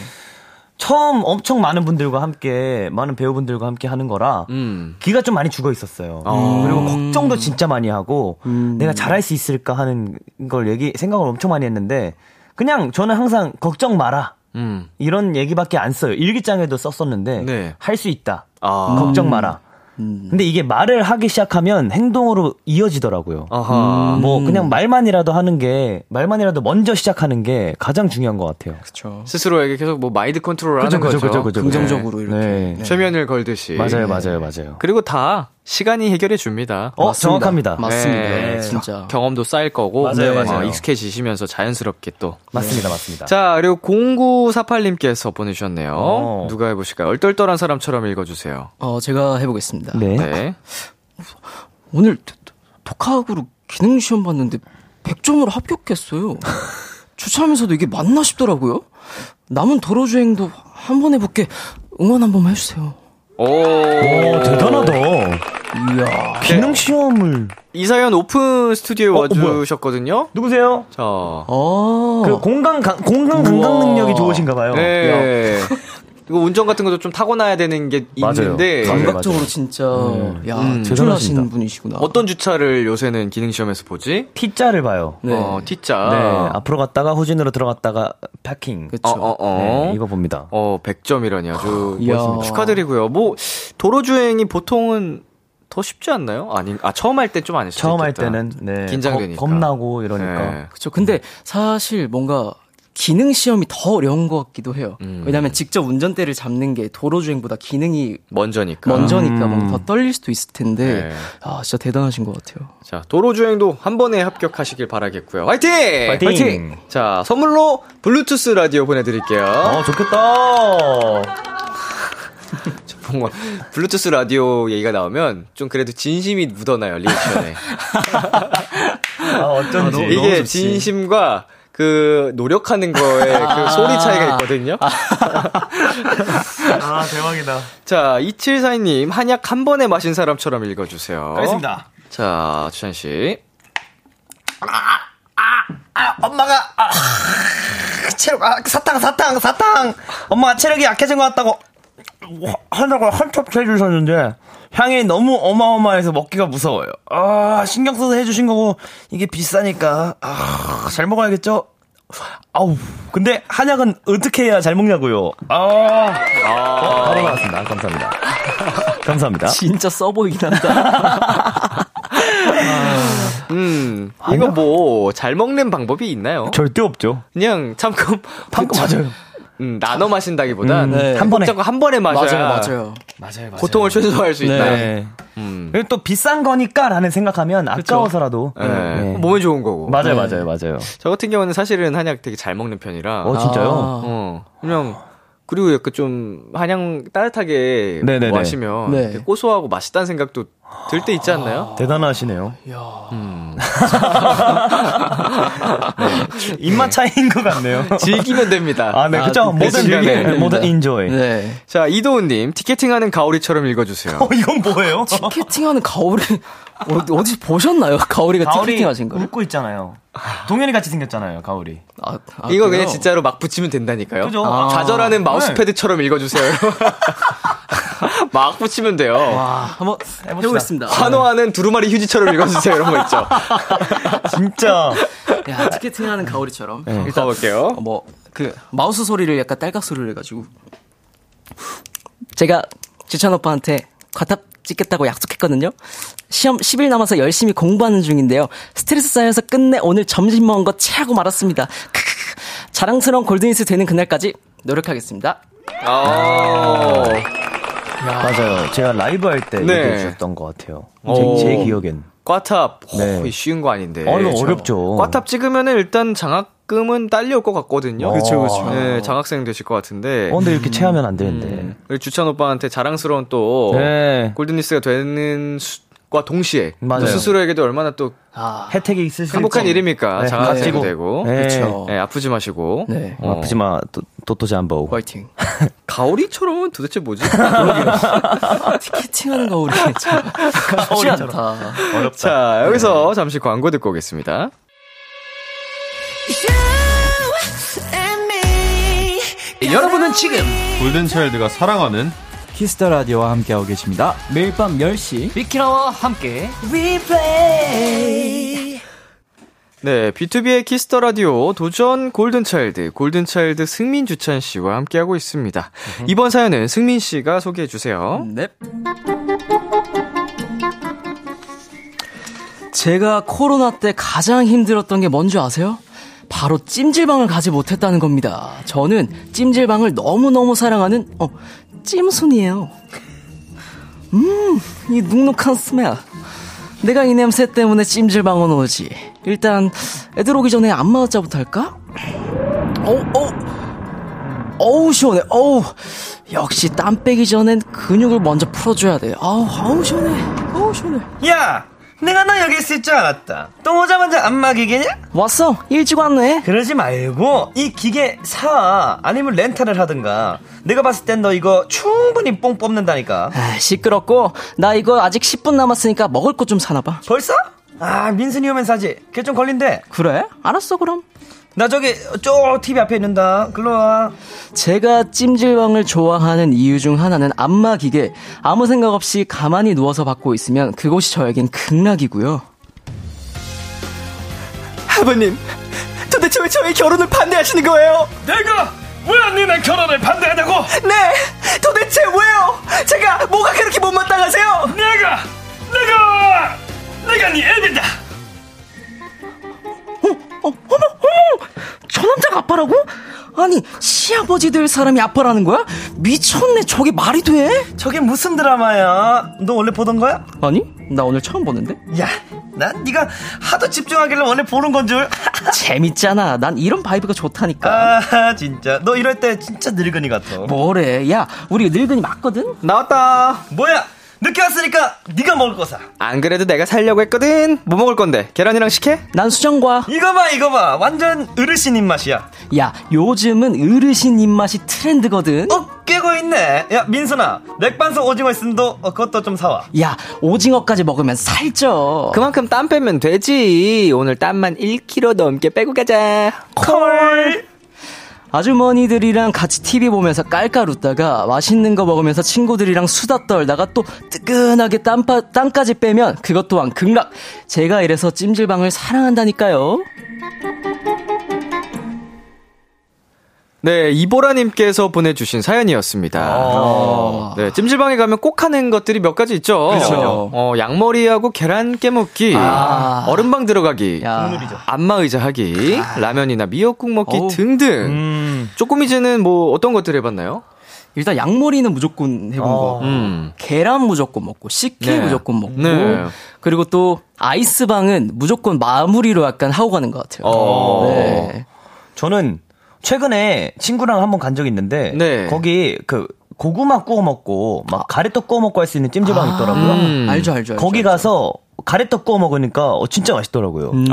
D: 처음 엄청 많은 분들과 함께 많은 배우분들과 함께 하는 거라
B: 음.
D: 기가 좀 많이 죽어 있었어요. 그리고 걱정도 진짜 많이 하고 내가 잘할 수 있을까 하는 걸 얘기 생각을 엄청 많이 했는데 그냥 저는 항상 걱정 마라
B: 음.
D: 이런 얘기밖에 안 써요. 일기장에도 썼었는데
B: 네.
D: 할수 있다.
B: 아.
D: 걱정 마라. 근데 이게 말을 하기 시작하면 행동으로 이어지더라고요.
B: 아하.
D: 뭐 그냥 말만이라도 하는 게 말만이라도 먼저 시작하는 게 가장 중요한 것 같아요.
E: 그렇죠.
B: 스스로에게 계속 뭐 마인드 컨트롤을 하는 거죠.
E: 긍정적으로 이렇게.
D: 네.
E: 네.
B: 최면을 걸듯이.
D: 맞아요, 맞아요, 맞아요.
B: 그리고 다 시간이 해결해 줍니다.
D: 어,
E: 맞습니다.
D: 정확합니다.
E: 맞습니다.
B: 네.
E: 진짜.
B: 경험도 쌓일 거고
D: 맞아요,
B: 어,
D: 맞아요.
B: 익숙해지시면서 자연스럽게 또.
D: 맞습니다, 맞습니다.
B: 자, 그리고 0948님께서 보내주셨네요.
D: 어.
B: 누가 해보실까요? 얼떨떨한 사람처럼 읽어주세요.
E: 어 제가 해보겠습니다.
D: 네.
B: 네.
E: 오늘 독학으로 기능 시험 봤는데 100점으로 합격했어요. [LAUGHS] 주차하면서도 이게 맞나 싶더라고요. 남은 도로 주행도 한 번 해볼게. 응원 한 번만 해주세요.
B: 오.
D: 오, 대단하다.
E: 이야.
D: 기능 시험을
B: 이 사연 오픈 스튜디오에
D: 어, 어?
B: 와주셨거든요.
D: 누구세요?
B: 자.
E: 어.
D: 그 공간 강, 공간 감각
E: 우와.
D: 능력이 좋으신가 봐요.
B: 네. 이거 운전 같은 것도 좀 타고나야 되는 게
D: 맞아요.
B: 있는데
D: 맞아요.
E: 감각적으로 진짜 야
B: 음,
D: 대단하십니다.
E: 분이시구나.
B: 어떤 주차를 요새는 기능 시험에서 보지?
D: T자를 봐요.
E: 네.
B: 어, T자.
D: 네, 앞으로 갔다가 후진으로 들어갔다가 파킹.
E: 그쵸.
B: 어, 어, 어.
D: 네, 이거 봅니다.
B: 어, 100점이라니 아주 [GASPS]
E: 이야.
B: 멋있습니다. 축하드리고요. 뭐 도로 주행이 보통은 더 쉽지 않나요? 아니, 아 처음 할 때 좀 안 했어요.
D: 처음 할 때는 네,
B: 긴장되니까.
D: 겁, 겁나고 이러니까.
B: 네.
E: 그렇죠. 근데 사실 뭔가 기능 시험이 더 어려운 것 같기도 해요.
B: 음.
E: 왜냐하면 직접 운전대를 잡는 게 도로 주행보다 기능이
B: 먼저니까.
E: 먼저니까 뭔가 더 떨릴 수도 있을 텐데
B: 네.
E: 아 진짜 대단하신 것 같아요.
B: 자, 도로 주행도 한 번에 합격하시길 바라겠고요. 화이팅!
D: 화이팅!
B: 자, 선물로 블루투스 라디오 보내드릴게요.
D: 어, 좋겠다. [LAUGHS]
B: 정말 블루투스 라디오 얘기가 나오면 좀 그래도 진심이 묻어나요 리액션에.
D: 아, 어쩐지.
B: 이게 진심과 그 노력하는 거에 그 소리 차이가 있거든요.
D: 아, 대박이다.
B: 자, 2742님 한약 한 번에 마신 사람처럼 읽어주세요.
D: 알겠습니다.
B: 자, 주찬 씨.
D: 엄마가 아, 체력 아, 사탕 사탕 사탕 엄마가 체력이 약해진 것 같다고 하다가 한첩 해주셨는데 향이 너무 어마어마해서 먹기가 무서워요. 아 신경 써서 해주신 거고 이게 비싸니까 아잘 먹어야겠죠. 아우 근데 한약은 어떻게 해야 잘 먹냐고요. 아, 아 바로 나왔습니다. 감사합니다. [LAUGHS] 감사합니다.
E: 진짜 써 보이긴 한다.
B: 음, 이거 뭐 잘 먹는 방법이 있나요?
D: 절대 없죠.
B: 그냥 참고
D: 방금 맞아요.
B: 음, 나눠 마신다기보단
D: 음,
E: 네.
D: 한 번에.
B: 한 번에 마셔야
E: 맞아요, 맞아요.
D: 맞아요, 맞아요.
B: 고통을 최소화할 수 있다.
D: 네.
B: 음.
D: 그리고 또 비싼 거니까라는 생각하면 아까워서라도.
B: 네.
D: 네.
B: 몸에 좋은 거고.
D: 맞아요,
E: 네.
D: 맞아요, 맞아요.
B: 저 같은 경우는 사실은 한약 되게 잘 먹는 편이라.
D: 어, 진짜요?
E: 아.
B: 어, 그냥, 그리고 약간 좀, 한약 따뜻하게
D: 네네네.
B: 마시면
E: 네.
B: 되게 고소하고 맛있다는 생각도 들때 있지 않나요?
D: 대단하시네요.
B: 음. [LAUGHS]
D: 입맛 차이인 것 같네요.
B: 즐기면 됩니다.
D: 아, 네?
E: 아,
D: 모든,
B: 즐기면
D: 네. 모든 인조이.
E: 네.
B: 자, 이도훈님, 티켓팅하는 가오리처럼 읽어주세요.
D: 어, 이건 뭐예요?
E: 티켓팅하는 가오리 어디, 어디 보셨나요? 가오리가 티켓팅 하신 거를?
D: 웃고 있잖아요. 동현이 같이 생겼잖아요, 가오리.
E: 아, 아,
B: 이거
E: 그래요?
B: 그냥 진짜로 막 붙이면 된다니까요.
D: 그죠?
B: 아, 좌절하는 마우스패드처럼 읽어주세요. [LAUGHS] [LAUGHS] 막 붙이면 돼요.
E: 와, 한번 해보겠습니다.
B: 환호하는 두루마리 휴지처럼 읽어주세요. 이런 거 있죠. [LAUGHS]
D: 진짜.
E: 야, 티켓팅 하는 가오리처럼.
B: 일단 볼게요.
E: 어, 뭐, 그, 마우스 소리를 약간 딸깍 소리를 해가지고. 제가 주찬 오빠한테 과탑 찍겠다고 약속했거든요. 시험 10일 남아서 열심히 공부하는 중인데요. 스트레스 쌓여서 끝내 오늘 점심 먹은 거 체하고 말았습니다. 크크크. 자랑스러운 골드니스 되는 그날까지 노력하겠습니다.
B: 아.
D: 맞아요. 제가 라이브 할때
B: 네.
D: 얘기해 주셨던 것 같아요.
B: 오.
D: 제, 제 기억엔.
B: 꽈탑.
D: 네.
B: 네. 쉬운 거 아닌데.
D: 어, 이거 어렵죠.
B: 꽈탑 찍으면은 일단 장학금은 딸려올 것 같거든요.
D: 그쵸, 그쵸.
B: 네, 장학생 되실 것 같은데.
D: 어, 근데 이렇게 체하면 안 되는데.
B: 음, 우리 주찬 오빠한테 자랑스러운 또
D: 네.
B: 골든리스가 되는 과 동시에
D: 맞아요.
B: 또 스스로에게도 얼마나 또
E: 아,
D: 혜택이 있을 수
B: 행복한. 일입니까?
D: 네, 깍지고.
B: 되고.
D: 네.
E: 그쵸.
B: 네, 아프지 마시고.
E: 네.
D: 어, 아프지 마, 또, 또또잠보
E: 화이팅. [LAUGHS]
B: 가오리처럼은 도대체 뭐지? [LAUGHS]
E: 티켓팅하는 거 우리 [LAUGHS] 참 쉽지 않다.
D: 어렵다.
B: 자, 여기서 잠시 광고 듣고 오겠습니다.
G: 여러분은 지금 골든차일드가 사랑하는
H: Kiss the Radio와 함께하고 계십니다.
E: 매일 밤 10시
G: 비키라와 함께
B: 네, 비투비의 Kiss the Radio 도전 골든차일드, 골든차일드 승민 주찬 씨와 함께하고 있습니다. 이번 사연은 승민 씨가 소개해 주세요.
E: 네. 제가 코로나 때 가장 힘들었던 게 뭔지 아세요? 바로 찜질방을 가지 못했다는 겁니다. 저는 찜질방을 너무너무 사랑하는, 어, 찜순이에요. 음, 이 눅눅한 스멜. 내가 이 냄새 때문에 찜질방은 오지. 일단, 애들 오기 전에 안마의자부터 할까? 어, 어, 어우, 시원해. 어우, 역시 땀 빼기 전엔 근육을 먼저 풀어줘야 돼. 아우, 아우, 시원해. 아우, 시원해.
D: 야! 내가 너 여기 있을 줄 알았다. 또 오자마자 안마 기계냐?
E: 왔어. 일찍 왔네.
D: 그러지 말고 이 기계 사 아니면 렌탈을 하든가. 내가 봤을 땐 너 이거 충분히 뽕 뽑는다니까.
E: 아, 시끄럽고, 나 이거 아직 10분 남았으니까 먹을 거 좀 사놔봐.
D: 벌써? 아 민순이 오면 사지. 걔 좀 걸린대.
E: 그래? 알았어, 그럼.
D: 나 저기 저 TV 앞에 있는다. 글로 와.
E: 제가 찜질방을 좋아하는 이유 중 하나는 안마 기계. 아무 생각 없이 가만히 누워서 받고 있으면 그곳이 저에겐 극락이고요. 아버님, 도대체 왜 저의 결혼을 반대하시는 거예요?
G: 내가 왜 니네 결혼을 반대하냐고
E: 네! 도대체 왜요? 제가 뭐가 그렇게 못마땅하세요?
G: 내가 내가 내가 네 애비다
E: 어, 어머, 어머! 저 남자가 아빠라고? 아니, 시아버지들 사람이 아빠라는 거야? 미쳤네, 저게 말이 돼?
D: 저게 무슨 드라마야? 너 원래 보던 거야?
E: 아니, 나 오늘 처음 보는데?
D: 야, 난 네가 하도 집중하길래 원래 보는 건 줄. [LAUGHS]
E: 재밌잖아. 난 이런 vibe가 좋다니까.
D: 아, 진짜. 너 이럴 때 진짜 늙은이 같아.
E: 뭐래? 야, 우리 늙은이 맞거든?
B: 나왔다.
D: 뭐야? 늦게 왔으니까 네가 먹을 거 사.
B: 안 그래도 내가 살려고 했거든. 뭐 먹을 건데? 계란이랑 식혜?
E: 난 수정과.
D: 이거 봐, 이거 봐. 완전 어르신 입맛이야.
E: 야, 요즘은 어르신 입맛이 트렌드거든?
D: 어, 깨고 있네. 야, 민선아. 맥반석 오징어 있으면 너 어, 그것도 좀 사와.
E: 야, 오징어까지 먹으면 살쪄.
B: 그만큼 땀 빼면 되지. 오늘 땀만 1kg 넘게 빼고 가자.
D: 콜.
E: 아주머니들이랑 같이 TV 보면서 깔깔 웃다가 맛있는 거 먹으면서 친구들이랑 수다 떨다가 또 뜨끈하게 땀파, 땀까지 빼면 그것 또한 극락. 제가 이래서 찜질방을 사랑한다니까요.
B: 네, 이보라님께서 보내주신 사연이었습니다. 네, 찜질방에 가면 꼭 하는 것들이 몇 가지 있죠.
E: 그렇죠.
B: 어, 양머리하고 계란 깨먹기,
E: 아.
B: 얼음방 들어가기,
E: 야.
B: 안마의자 하기, 라면이나 미역국 먹기
E: 어우.
B: 등등.
D: 음.
B: 쪼꼬미즈는 뭐 어떤 것들 해봤나요?
E: 일단 양머리는 무조건 해본 거.
B: 음.
E: 계란 무조건 먹고 식혜
B: 네.
E: 무조건 먹고
B: 네.
E: 그리고 또 아이스방은 무조건 마무리로 약간 하고 가는 것 같아요.
B: 어.
E: 네.
D: 저는 최근에 친구랑 한번 간 적이 있는데
B: 네.
D: 거기 그 고구마 구워 먹고 막 가래떡 구워 먹고 할 수 있는 찜질방 이 있더라고요.
B: 음.
E: 알죠, 알죠, 알죠.
D: 거기
E: 알죠.
D: 가서 가래떡 구워 먹으니까 어, 진짜 맛있더라고요.
E: 음.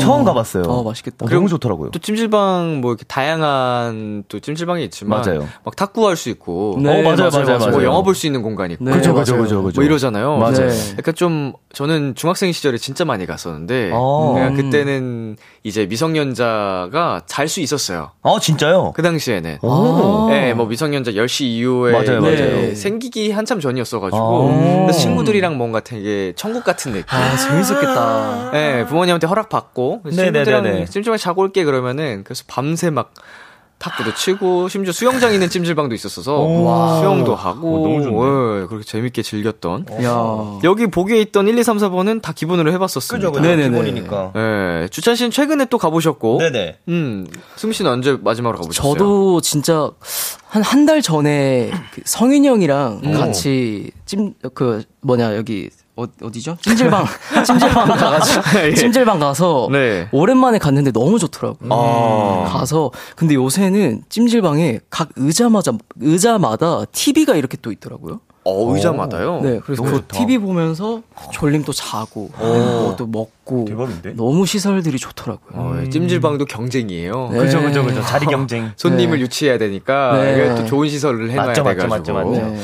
D: 처음 가봤어요.
E: 어, 맛있겠다.
D: 어, 너무 좋더라고요.
B: 또 찜질방 뭐 이렇게 다양한 또 찜질방이 있지만
D: 맞아요.
B: 막 탁구 할 수 있고
E: 네,
D: 어, 맞아요, 맞아요,
B: 뭐
D: 맞아요.
B: 영화 볼 수 있는 공간 있고
E: 네, 그죠,
D: 그죠,
B: 맞아요.
D: 그죠, 그죠.
B: 뭐 이러잖아요.
D: 맞아요.
E: 네.
B: 약간 좀 저는 중학생 시절에 진짜 많이 갔었는데
D: 어.
E: 음.
B: 그때는 이제 미성년자가 잘 수 있었어요.
D: 어 진짜요?
B: 그 당시에는.
D: 오.
B: 네, 뭐 미성년자 10시 이후에
D: 맞아요,
E: 맞아요.
B: 생기기 한참 전이었어가지고
D: 아.
B: 그래서 친구들이랑 뭔가 되게 천국 같은 느낌.
E: 아, 재밌었겠다.
B: 네, 부모님한테 허락 받고
D: 네네네네.
B: 친구들이랑 찜질방 자고 올게 그러면은 그래서 밤새 막 탁구도 치고 심지어 수영장 있는 찜질방도 있었어서
D: 오.
B: 수영도 하고
D: 오, 너무 좋네.
B: 예, 그렇게 재밌게 즐겼던
E: 야.
B: 여기 보기에 있던 1, 2, 3, 4번은 다 기본으로 해봤었습니다.
D: 그죠, 그죠.
E: 네네네.
D: 기본이니까.
B: 예, 주찬 씨는 최근에 또 가보셨고,
D: 네네.
B: 음, 승우 씨는 언제 마지막으로 가보셨어요?
E: 저도 진짜 한 한 달 전에 그 성윤이 형이랑 같이 찜 그 뭐냐 여기 어, 어디죠? 찜질방 [LAUGHS] 찜질방 가가지고 [LAUGHS]
B: 예.
E: 찜질방 가서
B: 네.
E: 오랜만에 갔는데 너무 좋더라고요.
B: 아.
E: 가서 근데 요새는 찜질방에 각 의자마자 의자마다 TV가 이렇게 또 있더라고요.
B: 어, 의자마다요?
E: 네, 그래서
D: 너무
E: 그
D: 좋다.
E: TV 보면서 졸림 또 자고 뭐또 먹고
D: 대박인데?
E: 너무 시설들이 좋더라고요.
B: 어, 예, 찜질방도 경쟁이에요.
E: 네.
D: 그죠, 그죠, 그죠. 자리 [LAUGHS] 경쟁.
B: 손님을
E: 네.
B: 유치해야 되니까
E: 네.
B: 또 좋은 시설을 해놔야
D: 맞죠, 맞죠,
B: 돼가지고.
D: 맞죠, 맞죠.
E: 네.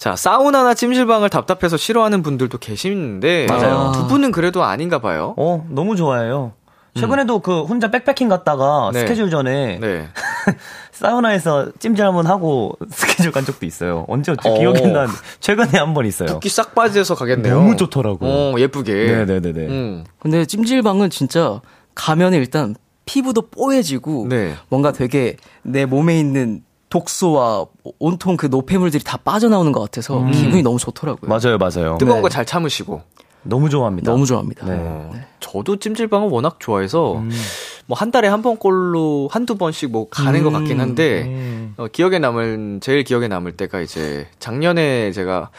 B: 자, 사우나나 찜질방을 답답해서 싫어하는 분들도 계시는데
E: 맞아요.
B: 두 분은 그래도 아닌가 봐요.
D: 어, 너무 좋아해요. 최근에도 그 혼자 백패킹 갔다가
B: 네.
D: 스케줄 전에
B: 네. [LAUGHS]
D: 사우나에서 찜질 한번 하고 스케줄 간 적도 있어요. 언제였지?
B: 어.
D: 기억이 안 나는데 최근에 한 번 있어요.
B: 붓기 싹 빠져서 가겠네요.
D: 너무 좋더라고.
B: 어, 예쁘게.
D: 네네네네.
B: 음.
E: 근데 찜질방은 진짜 가면 일단 피부도 뽀얘지고
B: 네.
E: 뭔가 되게 내 몸에 있는 독소와 온통 그 노폐물들이 다 빠져나오는 것 같아서 기분이 너무 좋더라고요.
D: 맞아요, 맞아요.
B: 뜨거운
E: 네.
B: 거잘 참으시고.
D: 너무 좋아합니다.
E: 너무 좋아합니다.
D: 네.
B: 어, 저도 찜질방을 워낙 좋아해서
D: 음.
B: 뭐한 달에 한 번꼴로 한두 번씩 뭐 가는 것 같긴 한데
D: 음.
B: 어, 기억에 남은 제일 기억에 남을 때가 이제 작년에 제가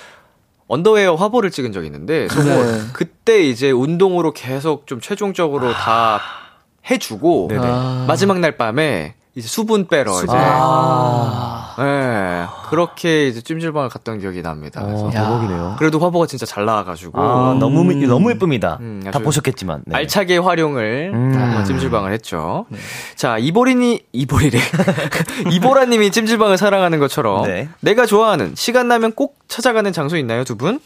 B: 언더웨어 화보를 찍은 적이 있는데
E: 네.
B: 그때 이제 운동으로 계속 좀 최종적으로 다 해주고
D: 네네.
E: 아.
B: 마지막 날 밤에 이제 수분 빼러 이제
E: 아.
B: 예, 그렇게 이제 찜질방을 갔던 기억이 납니다. 그래서
D: 어, 대박이네요.
B: 그래도 화보가 진짜 잘 나와가지고
D: 아, 너무, 너무 예쁩니다.
B: 음,
D: 다 보셨겠지만. 네.
B: 알차게 활용을
D: 음.
B: 아, 찜질방을 했죠. 자, 이보리니 이보리래. [LAUGHS] 이보라님이 찜질방을 사랑하는 것처럼
D: 네.
B: 내가 좋아하는 시간 나면 꼭 찾아가는 장소 있나요, 두 분?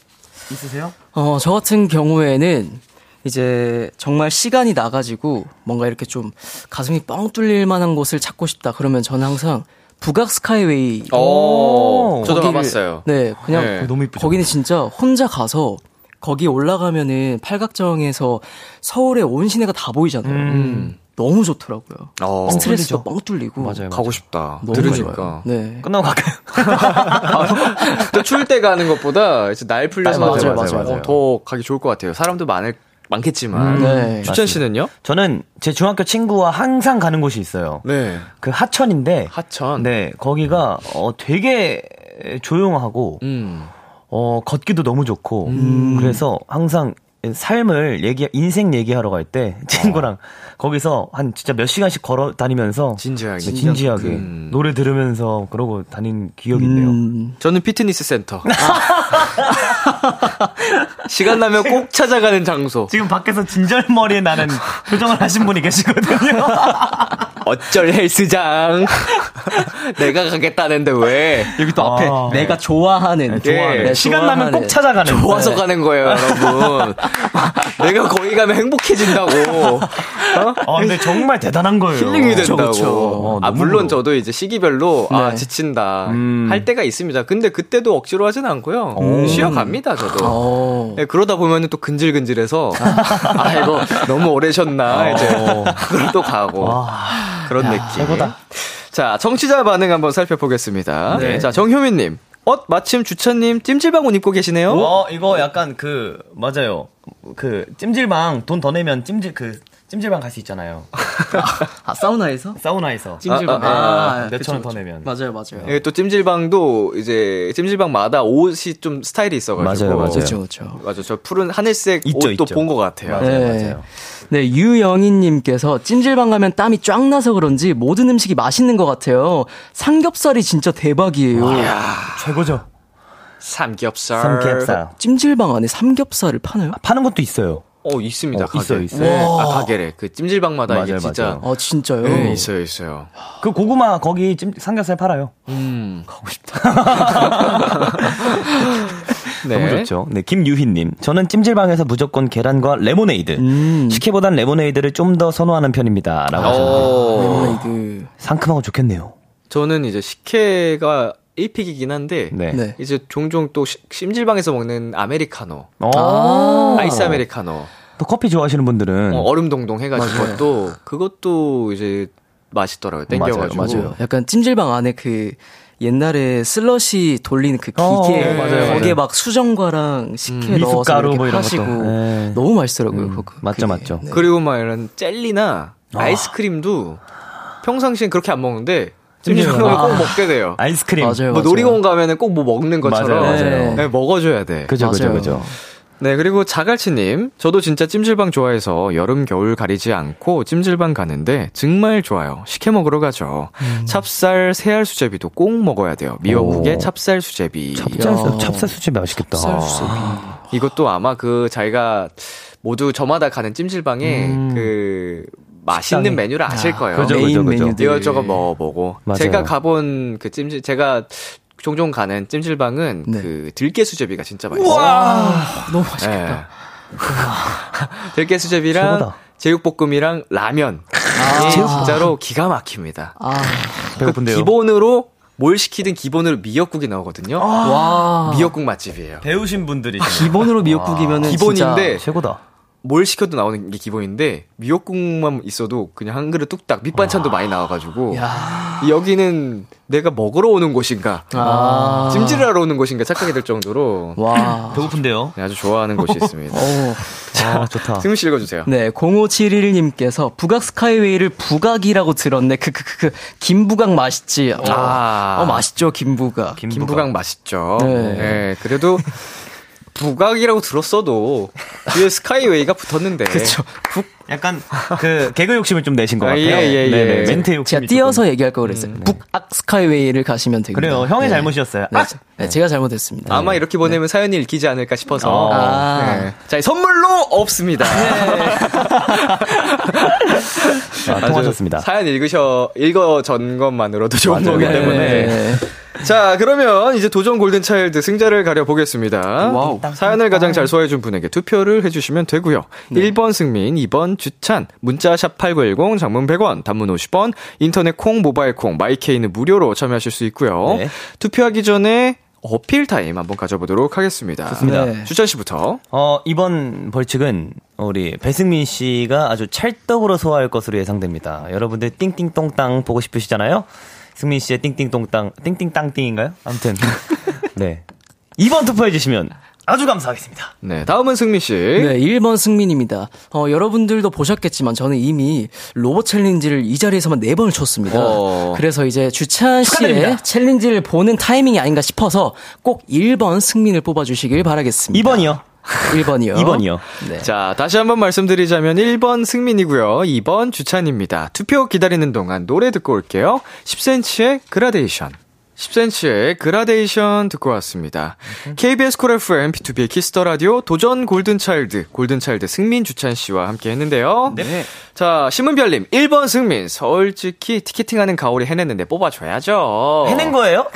D: 있으세요?
E: 어, 저 같은 경우에는 이제 정말 시간이 나가지고 뭔가 이렇게 좀 가슴이 뻥 뚫릴 만한 곳을 찾고 싶다. 그러면 저는 항상 북악 스카이웨이.
B: 오, 저도 가봤어요.
E: 네, 그냥
B: 네.
D: 너무 이쁘죠?
E: 거기는 진짜 혼자 가서 거기 올라가면은 팔각정에서 서울의 온 시내가 다 보이잖아요.
B: 음.
E: 너무 좋더라고요.
B: 어,
E: 스트레스도 뻥 뚫리고.
D: 맞아요.
B: 가고 싶다. 들으니까.
E: 좋아요. 네.
D: 끝나고 갈까요? [LAUGHS]
B: 또 추울 때 가는 것보다 이제 날 풀려서
E: 맞아요, 맞아요,
D: 맞아요.
B: 어, 더 가기 좋을 것 같아요. 사람도 많을 많겠지만.
E: 네.
B: 추천 씨는요?
D: 저는 제 중학교 친구와 항상 가는 곳이 있어요.
B: 네.
D: 그 하천인데.
B: 하천.
D: 네, 거기가 어, 되게 조용하고
B: 음.
D: 어, 걷기도 너무 좋고, 그래서 항상 삶을 얘기, 인생 얘기하러 갈 때 친구랑 거기서 한 진짜 몇 시간씩 걸어 다니면서
B: 진지하게.
D: 네, 진지하게
B: 음.
D: 노래 들으면서 그러고 다닌 기억이 있네요.
E: 음,
B: 저는 피트니스 센터. [LAUGHS] [LAUGHS] 시간 나면 꼭 찾아가는 장소.
D: 지금 밖에서 진절머리에 나는 [LAUGHS] 표정을 하신 분이 계시거든요.
B: 어쩔 헬스장. [LAUGHS] 내가 가겠다는데 왜?
E: 여기 또 앞에
D: 아.
E: 내가 좋아하는,
B: 좋아하는.
E: 네,
D: 시간 나면 꼭
E: 좋아하는.
D: 찾아가는.
B: 좋아서
D: 네.
B: 가는 거예요, 여러분. [LAUGHS] 내가 거기 가면 행복해진다고. 어?
D: 아, 근데 정말 대단한 거예요.
B: 힐링이 된다고.
E: 그쵸.
D: 어,
B: 아, 물론. 저도 이제 시기별로 아,
E: 네.
B: 지친다.
D: 음.
B: 할 때가 있습니다. 근데 그때도 억지로 하진 않고요. 쉬어갑니다, 저도.
E: 어.
B: 네, 그러다 보면은 또 근질근질해서 [LAUGHS] 아 이거 너무 오래 쉬었나 이제 그걸 또 가고 그런 느낌.
D: 최고다.
B: 자 청취자 반응 한번 살펴보겠습니다.
E: 네.
B: 자 정효민님, 어 마침 주찬님 찜질방 옷 입고 계시네요.
D: 어, 이거 약간 그, 맞아요. 그, 찜질방 돈 더 내면 찜질, 그, 찜질방 갈 수 있잖아요.
E: 아, 사우나에서?
D: 사우나에서.
E: 찜질방.
B: 아, 아,
E: 아,
D: 몇
E: 그쵸,
D: 천원더
E: 그쵸.
D: 내면.
E: 맞아요, 맞아요.
B: 예, 또 찜질방도 이제 찜질방마다 옷이 좀 스타일이 있어가지고
D: 맞아요, 맞아요.
E: 그렇죠, 그렇죠.
B: 맞아 저 푸른 하늘색
D: 있죠,
B: 옷도. 본 것 같아요.
D: 맞아요,
E: 네.
D: 맞아요.
E: 네, 유영희님께서 찜질방 가면 땀이 쫙 나서 그런지 모든 음식이 맛있는 것 같아요. 삼겹살이 진짜 대박이에요.
D: 최고죠.
B: 삼겹살.
D: 삼겹살.
E: 찜질방 안에 삼겹살을 파나요?
D: 파는 것도 있어요.
B: 어 있습니다.
D: 어,
B: 가게.
D: 있어요, 있어요.
B: 네. 아 가게래. 그 찜질방마다 이게
D: 맞아요,
B: 진짜
D: 맞아요.
E: 아, 진짜요?
B: 네, 있어요, 있어요.
D: 그 고구마 거기 찜, 삼겹살 팔아요.
B: 음.
D: 가고 싶다. [LAUGHS]
B: 네.
D: 너무 좋죠. 네, 김유희님. 저는 찜질방에서 무조건 계란과 레모네이드.
E: 음.
D: 식혜보단 레모네이드를 좀 더 선호하는 편입니다. 라고 하셨는데.
B: 어,
E: 레모네이드.
D: 상큼하고 좋겠네요.
B: 저는 이제 식혜가 1 pick이긴 한데
D: 네.
E: 네.
B: 이제 종종 또 시- 찜질방에서 먹는 아메리카노,
D: 어.
E: 아.
B: 아이스 아메리카노,
D: 또 커피 좋아하시는 분들은
B: 어, 얼음 동동 해가지고
E: 맞아요.
B: 또 그것도 이제 맛있더라고요. 땡겨가지고.
E: 맞아요, 맞아요. 약간 찜질방 안에 그 옛날에 슬러시 돌리는 그 기계
D: 어, 네, 맞아요,
E: 거기에
D: 맞아요.
E: 막 수정과랑 식혜
D: 음,
E: 넣어서
D: 미숫가루
E: 이렇게
D: 뭐 이런
E: 하시고
D: 것도. 네.
E: 너무 맛있더라고요.
D: 음,
E: 그거.
D: 맞죠,
E: 그게.
D: 맞죠.
E: 네.
B: 그리고 막 이런 젤리나 아이스크림도 평상시엔 그렇게 안 먹는데 찜질방 가면 꼭 먹게 돼요.
D: 아이스크림.
E: 맞아요,
B: 뭐
E: 맞아요.
B: 놀이공원 가면은 꼭 뭐 먹는 것처럼
D: 맞아요,
E: 맞아요.
B: 네, 먹어줘야 돼.
D: 그죠, 그죠. 그죠.
B: 네, 그리고 자갈치님. 저도 진짜 찜질방 좋아해서 여름, 겨울 가리지 않고 찜질방 가는데 정말 좋아요. 시켜 먹으러 가죠. 찹쌀, 새알 수제비도 꼭 먹어야 돼요. 미역국에
D: 오.
B: 찹쌀 수제비.
D: 찹쌀, 찹쌀 수제 맛있겠다.
B: 이것도 아마 그 자기가 모두 저마다 가는 찜질방에
D: 음.
B: 그 맛있는
D: 식당에.
B: 메뉴를 아실 거예요.
D: 그죠,
E: 메인
D: 그죠, 그죠.
E: 메뉴들.
B: 이것저것 먹어보고.
D: 맞아요.
B: 제가 가본 그 찜질, 제가 종종 가는 찜질방은
E: 네.
B: 그 들깨 수제비가 진짜 맛있어요.
E: 너무 맛있겠다.
B: 네. [LAUGHS] 들깨 수제비랑
D: 최고다.
B: 제육볶음이랑 라면. 이 진짜로 기가 막힙니다.
E: 아,
D: 배고픈데요.
B: 그 기본으로 뭘 시키든 기본으로 미역국이 나오거든요.
E: 와.
B: 미역국 맛집이에요.
D: 배우신 분들이
E: 기본으로 미역국이면은
B: 기본인데
D: 최고다.
B: 뭘 시켜도 나오는 게 기본인데 미역국만 있어도 그냥 한 그릇 뚝딱 밑반찬도 많이 나와가지고 여기는 내가 먹으러 오는 곳인가
E: 아.
B: 찜질하러 오는 곳인가 착각이 들 정도로
E: 와. [CLEARS THROAT]
D: 배고픈데요.
B: 네, 아주 좋아하는 곳이 있습니다. [LAUGHS]
E: 어.
D: 아, 좋다. [LAUGHS]
B: 승우 씨 읽어주세요.
E: 네, 0571님께서 북악 스카이웨이를 부각이라고 들었네. 그, 그, 그, 그, 김부각 맛있지. 어,
B: 아.
E: 어, 맛있죠, 김부각.
B: 김부각 맛있죠.
E: 네.
B: 네. 그래도 부각이라고 들었어도 뒤에 스카이웨이가 붙었는데.
E: 그쵸.
D: 약간 그 개그 욕심을 좀 내신 것
B: 아,
D: 같아요.
B: 예, 예, 예.
D: 네네, 멘트 욕심.
E: 제가 띄어서 얘기할 걸 그랬어요. 북악 스카이웨이를 가시면 되겠네요.
D: 그래요. 형의 잘못이었어요.
E: 네,
D: 아!
E: 제- 네, 제가 잘못했습니다.
B: 아마 이렇게 보내면 사연이 읽히지 않을까 싶어서.
D: 어.
E: 아.
B: 네. 자, 선물로 없습니다.
D: 아, 통하셨습니다.
B: 사연 읽으셔, 읽어진 것만으로도 좋은
D: 맞아요.
B: 거기
D: 네.
B: 때문에.
E: 네.
B: 자, 그러면 이제 도전 골든차일드 승자를 가려보겠습니다.
E: 와우.
B: 사연을 가장 잘 소화해준 분에게 투표를 해주시면 되고요. 1번 승민, 2번 주찬, 문자샵 8910, 장문 100원, 단문 50원, 인터넷 콩, 모바일 콩, 마이케이는 무료로 참여하실 수 있고요.
D: 네.
B: 투표하기 전에 어필 타임 한번 가져보도록 하겠습니다.
D: 좋습니다.
E: 네.
B: 주찬 씨부터.
D: 어, 이번 벌칙은 우리 배승민 씨가 아주 찰떡으로 소화할 것으로 예상됩니다. 여러분들 띵띵똥땅 보고 싶으시잖아요? 승민 씨의 띵띵똥땅, 띵띵땅띵인가요? 아무튼. [LAUGHS] 네. 2번 투표해주시면 아주 감사하겠습니다.
B: 네, 다음은 승민 씨.
E: 네, 1번 승민입니다. 어, 여러분들도 보셨겠지만 저는 이미 Rover challenge를 이 자리에서만 4번을 췄습니다.
B: 어.
E: 그래서 이제 주찬 씨의. challenge를 보는 타이밍이 아닌가 싶어서 꼭 1번 승민을 뽑아주시길 바라겠습니다.
D: 2번이요.
E: 1번이요.
D: 2번이요. [LAUGHS]
E: 네.
B: 자, 다시 한번 말씀드리자면 1번 승민이고요. 2번 주찬입니다. 투표 기다리는 동안 노래 듣고 올게요. 10cm의 그라데이션. 10cm의 그라데이션 듣고 왔습니다. KBS Cool FM, BTOB의 키스 더 라디오, 도전 골든차일드, 골든차일드 승민 주찬 씨와 함께 했는데요.
D: 네.
B: 자, 신문별님, 1번 승민, 솔직히 ticketing하는 가오리 해냈는데 뽑아줘야죠.
D: 해낸 거예요?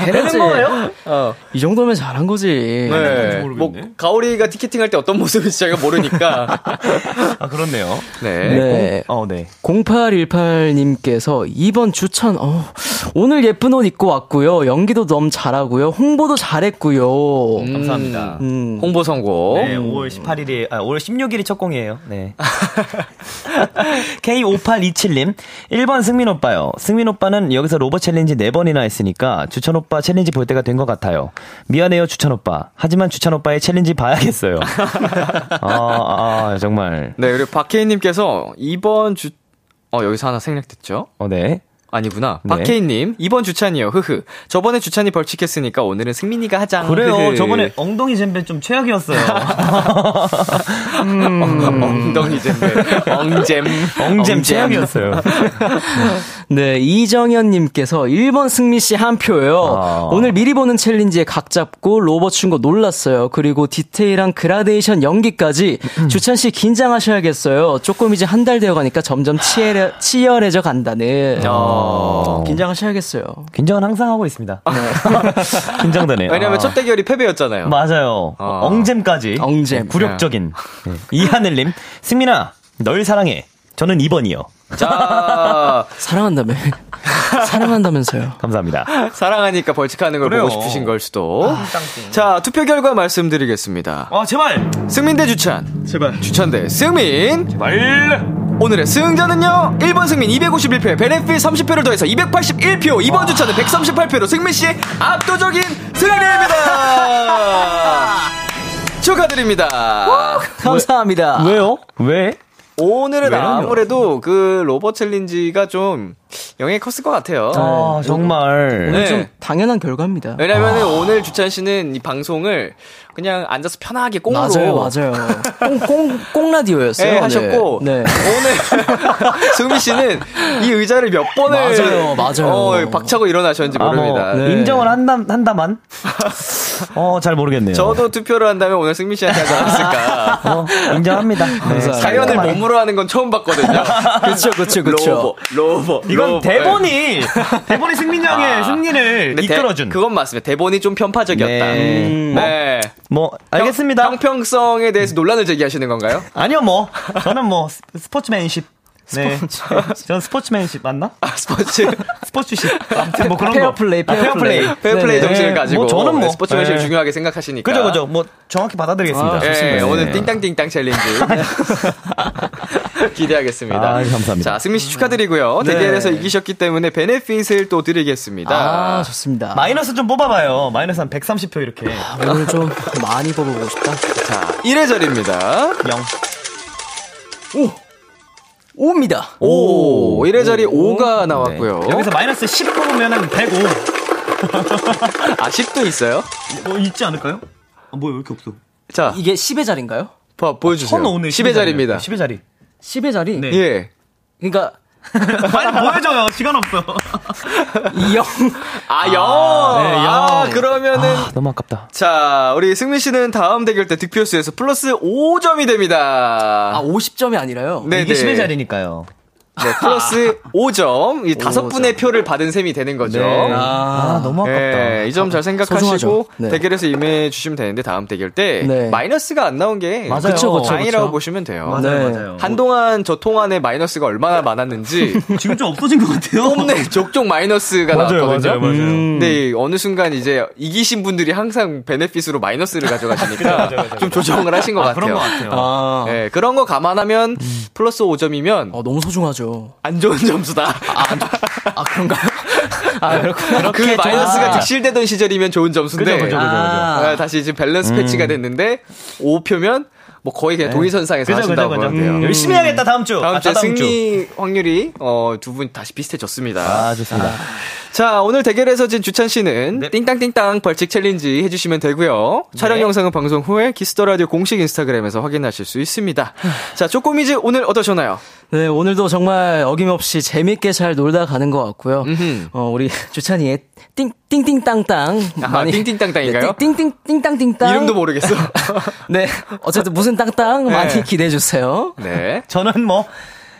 E: 해냈지.
D: 거예요?
B: 어,
E: 이 정도면 잘한 거지.
B: 네. 뭐, 가오리가 티켓팅할 때 어떤 모습인지 제가 모르니까. [LAUGHS]
D: 아, 그렇네요.
B: 네.
E: 네.
D: 어, 네.
E: 0818님께서 2번 추천, 어, 오늘 예쁜 옷 입고 왔고요. 연기도 너무 잘하고요. 홍보도 잘했고요.
D: 감사합니다.
E: 음.
B: 홍보 성공.
D: 네, 5월 18일이, 아, 5월 16일이 첫 공이에요. 네. [LAUGHS] K5827님, 1번 승민 오빠요. 승민 오빠는 여기서 Rover challenge 4번이나 했으니까 주찬 오빠 challenge 볼 때가 된 것 같아요. 미안해요, 주찬 오빠. 하지만 주찬 오빠의 challenge 봐야겠어요. [LAUGHS] 아, 아, 정말.
B: 네, 그리고 박혜인님께서 2번 주, 어, 여기서 하나 생략됐죠?
D: 어, 네.
B: 아니구나.
D: 네.
B: 박혜인님, 2번 주찬이요. 흐흐. 저번에 주찬이 벌칙했으니까 오늘은 승민이가 하자.
D: 그래요.
B: 흐흐.
D: 저번에 엉덩이 젬베 좀 최악이었어요. [LAUGHS]
B: 엉덩이 잼배. 엉잼.
D: 엉잼 최악이었어요. [LAUGHS]
E: 네, 이정현님께서 1번 승민씨 한 표요.
D: 아.
E: 오늘 미리 보는 챌린지에 각 잡고 로봇 춘 거 놀랐어요. 그리고 디테일한 그라데이션 연기까지 주찬씨 긴장하셔야겠어요. 조금 이제 한 달 되어 가니까 점점 치열해, 치열해져 간다는.
B: 어.
E: 긴장하셔야겠어요.
D: 긴장은 항상 하고 있습니다. [LAUGHS] 긴장되네요.
B: 왜냐면
D: 아.
B: 첫 대결이 패배였잖아요.
D: 맞아요.
B: 어.
D: 엉잼까지.
E: 엉잼.
D: 네, 굴욕적인. 네. 이하늘님, 승민아, 널 사랑해. 저는 2번이요.
B: 자, [LAUGHS]
E: 사랑한다며. 사랑한다면서요.
D: 감사합니다.
B: 사랑하니까 벌칙하는 걸
D: 그래요.
B: 보고 싶으신 걸 수도. 자, 투표 결과 말씀드리겠습니다.
D: 아, 제발!
B: 승민 대 주찬.
D: 제발.
B: 주찬 대 승민.
D: 제발!
B: 오늘의 승자는요 1번 승민 251표 베네핏 30표를 더해서 281표 이번 주차는 138표로 승민씨 압도적인 승리입니다 [LAUGHS] 축하드립니다
E: 감사합니다.
D: 왜 요? 왜?
B: 오늘은
D: 왜냐면-
B: 아무래도 그 로버 챌린지가 좀 영향이 컸을 것 같아요
D: 아, 정말.
E: 오늘
B: 네.
E: 좀 당연한 결과입니다.
B: 왜냐면은 오늘 주찬 씨는 이 방송을 그냥 앉아서 편하게 꽁으로
E: 맞아요, 맞아요. 꽁, 꽁, 꽁 라디오였어요.
B: 예,
E: 네.
B: 하셨고
E: 네.
B: 오늘 [LAUGHS] 승미 씨는 이 의자를 몇 번을
E: 맞아요, 맞아요.
B: 어, 박차고 일어나셨는지
D: 아, 뭐,
B: 모릅니다.
E: 네.
D: 인정을 한다, 한다만? [LAUGHS] 어, 잘 모르겠네요.
B: 저도 투표를 한다면 오늘 승미 씨한테 하지 않았을까. [LAUGHS]
D: 어, 인정합니다. 네.
B: 사연을 몸으로 하는 건 처음 봤거든요.
E: 그쵸, 그쵸, 그쵸.
B: 로버, 로버.
D: 이건
B: 로버.
D: 대본이, [LAUGHS] 대본이 승민 형의
B: 아.
D: 승리를
B: 근데 대-
D: 이끌어준.
B: 그건 맞습니다. 대본이 좀 편파적이었다.
D: 네.
B: 음, 네.
D: 뭐, 알겠습니다.
B: 형평성에 대해서 논란을 제기하시는 건가요?
D: 아니요, 뭐. 저는 뭐, 스- 스포츠맨십. 네. 전 [LAUGHS] 스포츠맨십 맞나?
B: 아, 스포츠. [LAUGHS]
D: 스포츠십. 아무튼 뭐 그런 거.
E: 페어플레이,
D: 아, 페어플레이.
E: 페어플레이.
B: 페어플레이. 정신을
D: 네,
B: 가지고
D: 뭐 저는 뭐,
B: 스포츠맨십을
D: 네.
B: 중요하게 생각하시니까.
D: 그죠, 그죠. 뭐, 정확히 받아들이겠습니다.
E: 아,
B: 예,
E: 좋습니다.
B: 오늘
D: 네.
B: 띵땅띵땅 challenge [LAUGHS] 기대하겠습니다.
D: 아, 감사합니다.
B: 자, 승민 씨 축하드리고요.
D: 네.
B: 대결에서 이기셨기 때문에 benefit을 또 드리겠습니다.
E: 아, 좋습니다.
D: 마이너스 좀 뽑아봐요. 마이너스 한 130표 이렇게.
E: 오늘 좀 많이 뽑아보고 싶다.
B: 자, 1회절입니다.
D: 0.
E: 5입니다.
B: 오, 1회절이 5가 나왔고요.
D: 네. 여기서 마이너스 10 뽑으면은 105. [LAUGHS]
B: 아, 10도 있어요?
D: 뭐 있지 않을까요? 아, 뭐야, 왜 이렇게 없어?
B: 자,
E: 이게 10의 자리인가요?
B: 봐, 보여주세요.
D: 10의
B: 10의 자리입니다.
D: 10의 자리.
E: 10의 자리?
D: 네.
B: 예.
E: 그러니까 [LAUGHS]
D: 빨리 보여줘요. 시간 없어.
E: 2영.
B: 아, 영!
D: 네,
B: 아,
D: 영.
B: 그러면은.
D: 너무 아깝다.
B: 자, 우리 승민 씨는 다음 대결 때 득표수에서 플러스 5점이 됩니다.
E: 아, 50점이 아니라요?
B: 네,
D: 이게
B: 네.
D: 10의 자리니까요.
B: 네, 플러스 5점. 이 다섯 분의 표를 받은 셈이 되는 거죠.
D: 네. 아, 너무 아깝다.
B: 이점 잘 생각하시고
E: 소중하죠. 네.
B: 대결에서 임해 주시면 되는데 다음 대결 때
E: 네.
B: 마이너스가 안 나온 게
D: 맞아요.
E: 그쵸, 그쵸,
B: 다행이라고
E: 그쵸.
B: 보시면 돼요.
D: 맞아요,
E: 네.
D: 맞아요.
B: 한동안 저 통 안에 마이너스가 얼마나 많았는지 [LAUGHS]
D: 지금 좀 없어진 것 같아요.
B: 뽐내 족족 마이너스가
D: 맞아요,
B: 나왔거든요.
D: 맞아요, 맞아요.
E: 음.
B: 근데 어느 순간 이제 이기신 분들이 항상 베네핏으로 마이너스를 가져가시니까 [LAUGHS] 좀 조정을 하신 것
D: 아,
B: 같아요.
D: 그런 것 같아요.
E: 아,
B: 네, 그런 거 감안하면 플러스 5점이면
E: 어, 너무 소중하죠.
B: 안 좋은 점수다.
E: 아, 그런가요? 아, 그렇구나.
B: 그 마이너스가 득실되던 시절이면 좋은 점수인데
D: 그죠, 그죠, 그죠, 그죠.
E: 아.
B: 네, 다시 지금 밸런스 패치가 됐는데 5표면 뭐 거의 그냥 동일선상에서
D: 그죠,
B: 하신다고
D: 그죠, 그죠.
B: 돼요.
D: 음. 열심히 해야겠다, 다음 주.
B: 다음
D: 아,
B: 주에. 승리 확률이 어, 두 분 다시 비슷해졌습니다.
D: 아, 좋습니다.
B: 자, 오늘 대결에서 진 주찬 씨는
D: 네.
B: 띵땅띵땅 벌칙 challenge 해주시면 되고요. 촬영 영상은 방송 후에 키스 더 라디오 공식 인스타그램에서 확인하실 수 있습니다. 자, 쪼꼬미즈 오늘 어떠셨나요?
E: 네, 오늘도 정말 어김없이 재밌게 잘 놀다 가는 것 같고요.
B: 음흠.
E: 어, 우리 [LAUGHS] 주찬이의 띵, 띵띵땅땅.
B: 아, 띵띵땅땅인가요?
E: 네, 띵띵, 띵땅띵땅.
B: 이름도 모르겠어. [LAUGHS]
E: 네, 어쨌든 무슨 땅땅 많이
B: 네.
E: 기대해주세요.
B: 네.
D: 저는 뭐,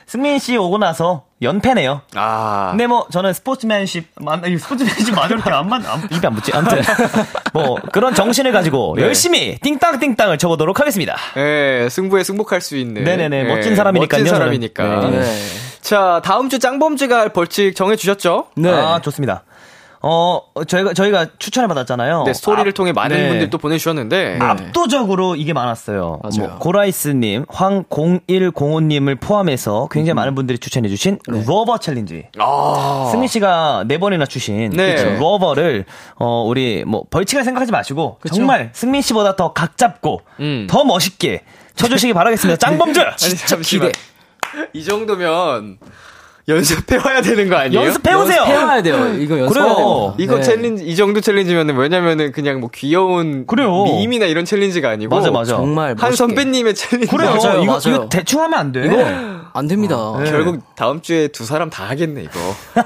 D: 승민 씨 오고 나서 연패네요.
B: 아.
D: 근데 뭐 저는 스포츠맨십 만이 스포츠맨십 맞을 때안만 입에 안 붙지. 아무튼 [LAUGHS] 뭐 그런 정신을 가지고
B: 네.
D: 열심히 띵땅 띵땅을 춰보도록 하겠습니다.
B: 예, 승부에 승복할 수 있는.
D: 네네네,
B: 예,
D: 멋진 사람이니까요,
B: 멋진. 사람이니까.
D: 네.
E: 네.
B: 자, 다음 주 짱범즈가 할 벌칙 정해주셨죠?
E: 네.
D: 아 좋습니다. 어 저희가 저희가 추천을 받았잖아요.
B: 네, 스토리를
D: 압-
B: 통해 많은
D: 네.
B: 분들이 또 보내주셨는데.
D: 압도적으로 이게 많았어요.
E: 맞아요.
D: 뭐 고라이스님, 황0105님을 포함해서 굉장히 많은 분들이 추천해주신 Rover challenge.
B: 아.
D: 승민 씨가 네 번이나 추신
B: 네.
D: 그 Rover를 어 우리 뭐 벌칙을 생각하지 마시고 정말 승민 씨보다 더 각 잡고
B: 음.
D: 더 멋있게 춰주시기 바라겠습니다. [LAUGHS] 짱범즈.
B: 아니, 잠시만. 이 정도면 연습해 와야 되는 거 아니에요?
D: 연습해 오세요.
E: 해와야 돼요. 이거 연습.
D: 그래요.
B: 이거
E: 네.
B: challenge, 이 정도 challenge면은 왜냐면은 그냥 뭐 귀여운.
D: 그래요.
B: meme이나 이런 challenge가 아니고.
D: 맞아 맞아.
E: 정말
B: 한
E: 멋있게.
B: 선배님의 challenge.
D: 그래요.
E: 맞아요,
D: 이거
E: 맞아요.
D: 이거 대충 하면 안 돼.
E: 이거 안 됩니다.
B: 네. 결국 다음 주에 두 사람 다 하겠네, 이거. [LAUGHS]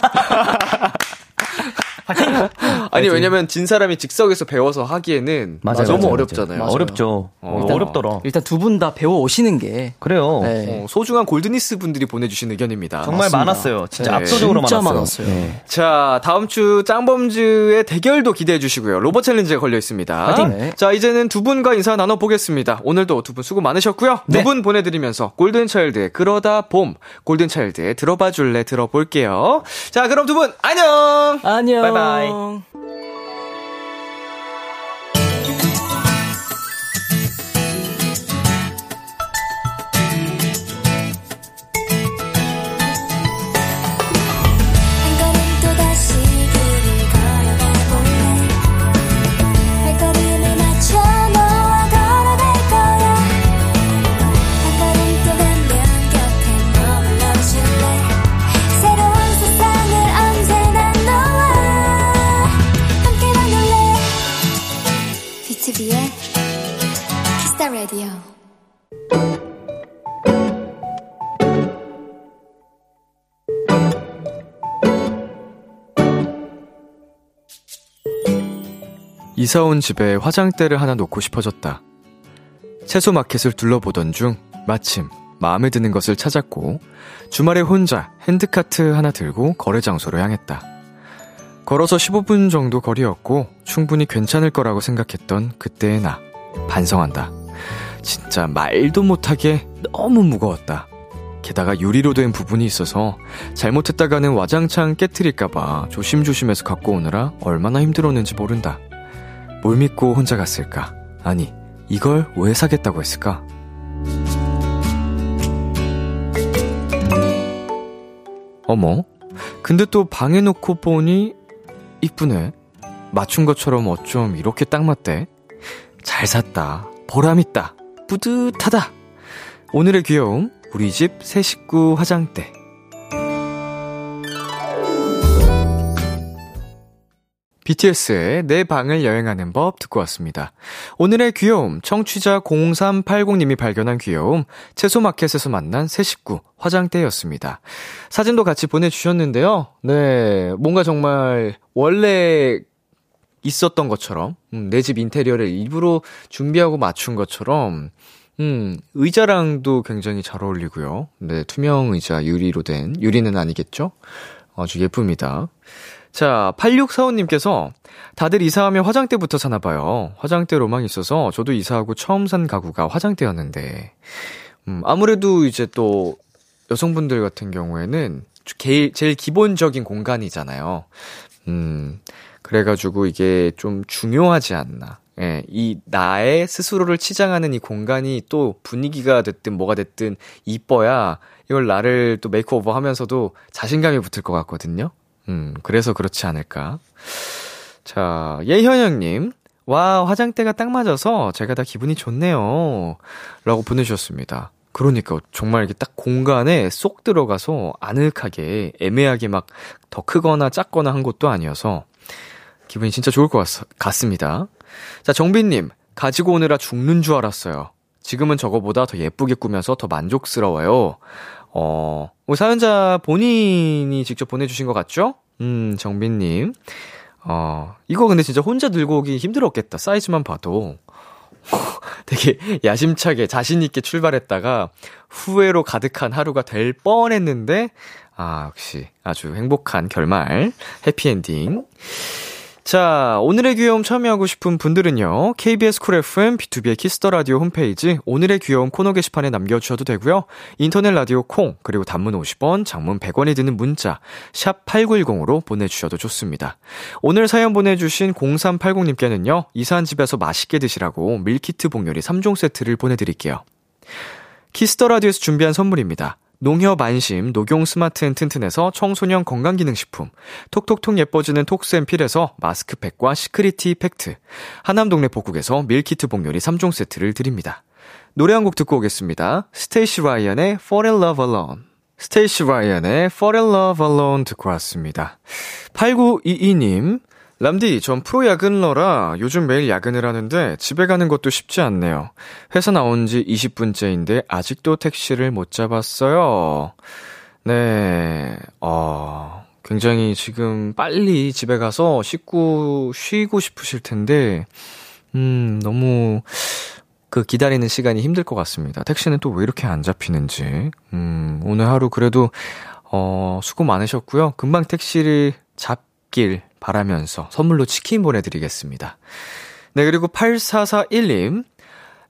B: [LAUGHS] 아니, 왜냐면 진 사람이 즉석에서 배워서 하기에는
D: 맞아요,
B: 너무
D: 맞아요,
B: 어렵잖아요.
D: 맞아요. 어렵죠.
B: 어.
D: 일단 어렵더라.
E: 일단 두 분 다 배워 오시는 게
D: 그래요.
E: 네.
B: 어, 소중한 골드니스 분들이 보내주신 의견입니다.
D: 정말 많았어요. 진짜
B: 네.
D: 압도적으로
E: 진짜
D: 많았어요.
E: 많았어요.
D: 네.
B: 자, 다음 주 짱범즈의 대결도 기대해 주시고요. 로봇 챌린지가 걸려 있습니다.
E: 파이팅!
B: 자, 이제는 두 분과 인사 나눠 보겠습니다. 오늘도 두 분 수고 많으셨고요.
D: 네.
B: 두분 보내드리면서 골든 차일드의 그러다 봄, 골든 차일드의 들어봐 줄래 들어볼게요. 자, 그럼 두 분 안녕!
E: 안녕.
B: 바이바이. 拜。 라디오 이사 온 집에 화장대를 하나 놓고 싶어졌다. 채소 마켓을 둘러보던 중 마침 마음에 드는 것을 찾았고 주말에 혼자 핸드카트 하나 들고 거래 장소로 향했다. 걸어서 15분 정도 거리였고 충분히 괜찮을 거라고 생각했던 그때의 나 반성한다. 진짜 말도 못하게 너무 무거웠다. 게다가 유리로 된 부분이 있어서 잘못했다가는 와장창 깨트릴까봐 조심조심해서 갖고 오느라 얼마나 힘들었는지 모른다. 뭘 믿고 혼자 갔을까? 아니, 이걸 왜 사겠다고 했을까? 어머, 근데 또 방에 놓고 보니 이쁘네. 맞춘 것처럼 어쩜 이렇게 딱 맞대? 잘 샀다. 보람 있다. 뿌듯하다. 오늘의 귀여움, 우리 집 새 식구 화장대. BTS의 내 방을 여행하는 법 듣고 왔습니다. 오늘의 귀여움, 청취자 0380님이 발견한 귀여움, 채소마켓에서 만난 새 식구, 화장대였습니다. 사진도 같이 보내주셨는데요. 네, 뭔가 정말 원래 있었던 것처럼, 음, 내 집 인테리어를 일부러 준비하고 맞춘 것처럼, 음, 의자랑도 굉장히 잘 어울리고요. 네, 투명 의자, 유리로 된, 유리는 아니겠죠? 아주 예쁩니다. 자, 8645님께서 다들 이사하면 화장대부터 사나봐요. 화장대 로망 있어서 저도 이사하고 처음 산 가구가 화장대였는데, 음, 아무래도 이제 또 여성분들 같은 경우에는 제일, 제일 기본적인 공간이잖아요. 음, 그래가지고 이게 좀 중요하지 않나. 예, 이 나의 스스로를 치장하는 이 공간이 또 분위기가 됐든 뭐가 됐든 이뻐야 이걸 나를 또 makeover 하면서도 자신감이 붙을 것 같거든요. 음, 그래서 그렇지 않을까. 자, 예현영님. 와, 화장대가 딱 맞아서 제가 다 기분이 좋네요. 라고 보내주셨습니다. 그러니까 정말 이렇게 딱 공간에 쏙 들어가서 아늑하게 애매하게 막 더 크거나 작거나 한 것도 아니어서 기분이 진짜 좋을 것 같, 같습니다. 자, 정빈님. 가지고 오느라 죽는 줄 알았어요. 지금은 저거보다 더 예쁘게 꾸며서 더 만족스러워요. 어, 우리 사연자 본인이 직접 보내주신 것 같죠? 음, 정빈님. 어, 이거 근데 진짜 혼자 들고 오기 힘들었겠다. 사이즈만 봐도. [LAUGHS] 되게 야심차게 자신있게 출발했다가 후회로 가득한 하루가 될 뻔했는데, 아, 역시 아주 행복한 결말, 해피엔딩. 자, 오늘의 귀여움 참여하고 싶은 분들은요, KBS 쿨 FM, B2B의 키스터 라디오 홈페이지, 오늘의 귀여움 코너 게시판에 남겨 주셔도 되고요 인터넷 라디오 콩, 그리고 단문 50원, 장문 100원이 드는 문자, 샵 8910으로 보내 주셔도 좋습니다. 오늘 사연 보내 주신 0380님께는요, 이사한 집에서 맛있게 드시라고 밀키트 복요리 3종 세트를 보내 드릴게요. Kiss the Radio에서 준비한 선물입니다. 농협 안심 녹용 스마트 앤 튼튼에서 청소년 건강기능식품, 톡톡톡 예뻐지는 톡스앤필에서 마스크팩과 시크리티 팩트, 하남동네 복국에서 밀키트 복요리 3종 세트를 드립니다. 노래 한 곡 듣고 오겠습니다. 스테이시 라이언의 Fall in Love Alone. 스테이시 라이언의 Fall in Love Alone 듣고 왔습니다. 8922님, 람디, 전 프로 야근러라 요즘 매일 야근을 하는데 집에 가는 것도 쉽지 않네요. 회사 나온 지 20분째인데 아직도 택시를 못 잡았어요. 네, 어, 굉장히 지금 빨리 집에 가서 씻고 쉬고 싶으실 텐데, 음, 너무 그 기다리는 시간이 힘들 것 같습니다. 택시는 또 왜 이렇게 안 잡히는지. 음, 오늘 하루 그래도, 어, 수고 많으셨고요. 금방 택시를 잡 길 바라면서 선물로 치킨 보내드리겠습니다. 네, 그리고 8441님.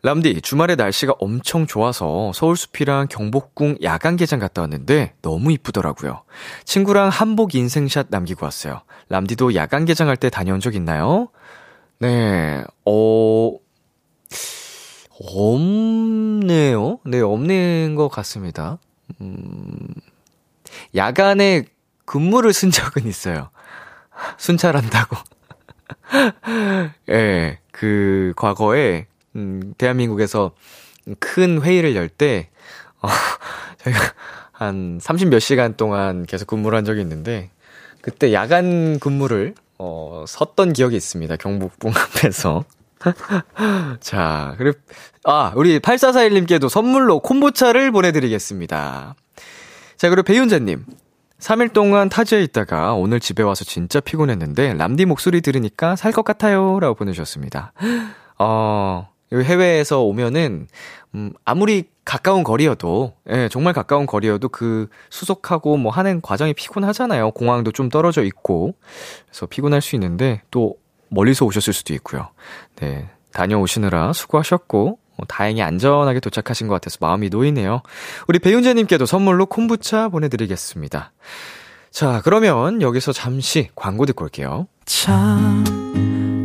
B: 람디, 주말에 날씨가 엄청 좋아서 서울숲이랑 경복궁 야간개장 갔다 왔는데 너무 이쁘더라고요. 친구랑 한복 인생샷 남기고 왔어요. 람디도 야간개장 할 때 다녀온 적 있나요? 네, 어, 없네요. 네, 없는 것 같습니다. 음, 야간에 근무를 쓴 적은 있어요. 순찰한다고. [LAUGHS] 예, 네, 그, 과거에, 음, 대한민국에서 큰 회의를 열 때, 어, [LAUGHS] 저희가 한 30몇 시간 동안 계속 근무를 한 적이 있는데, 그때 야간 근무를, 어, 섰던 기억이 있습니다. 경복궁 앞에서. [LAUGHS] 자, 그리고, 아, 우리 8441님께도 선물로 콤보차를 보내드리겠습니다. 자, 그리고 배윤자님. 3일 동안 타지에 있다가 오늘 집에 와서 진짜 피곤했는데 람디 목소리 들으니까 살 것 같아요. 라고 보내주셨습니다. [GASPS] 어, 해외에서 오면은, 음, 아무리 가까운 거리여도, 예, 정말 가까운 거리여도 그 수속하고 뭐 하는 과정이 피곤하잖아요. 공항도 좀 떨어져 있고. 그래서 피곤할 수 있는데 또 멀리서 오셨을 수도 있고요. 네. 다녀오시느라 수고하셨고, 어, 다행히 안전하게 도착하신 것 같아서 마음이 놓이네요. 우리 배윤재님께도 선물로 콤부차 보내드리겠습니다. 자, 그러면 여기서 잠시 광고 듣고 올게요.
I: 참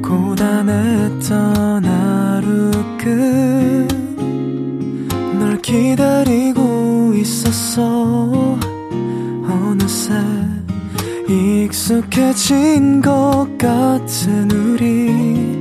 I: 고단했던 하루 끝널 기다리고 있었어 어느새 익숙해진 것 같은 우리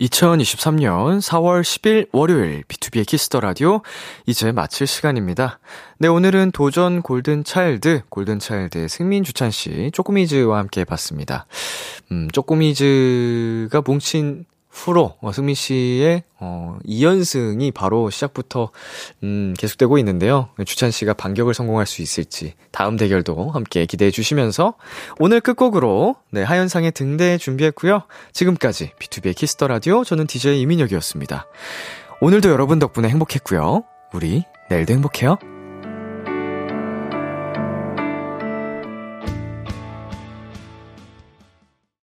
B: 2023년 4월 10일 월요일 B2B의 키스터 라디오 이제 마칠 시간입니다. 네, 오늘은 도전 골든 차일드, 골든 차일드의 승민 주찬 씨, 쪼꼬미즈와 함께 봤습니다. 음, 쪼꼬미즈가 뭉친 후로 어, 승민 씨의 어 2연승이 바로 시작부터 음 계속되고 있는데요. 주찬 씨가 반격을 성공할 수 있을지 다음 대결도 함께 기대해 주시면서 오늘 끝곡으로 네 하현상의 등대 준비했고요. 지금까지 B2B의 키스터 라디오 저는 DJ 이민혁이었습니다. 오늘도 여러분 덕분에 행복했고요. 우리 내일도 행복해요.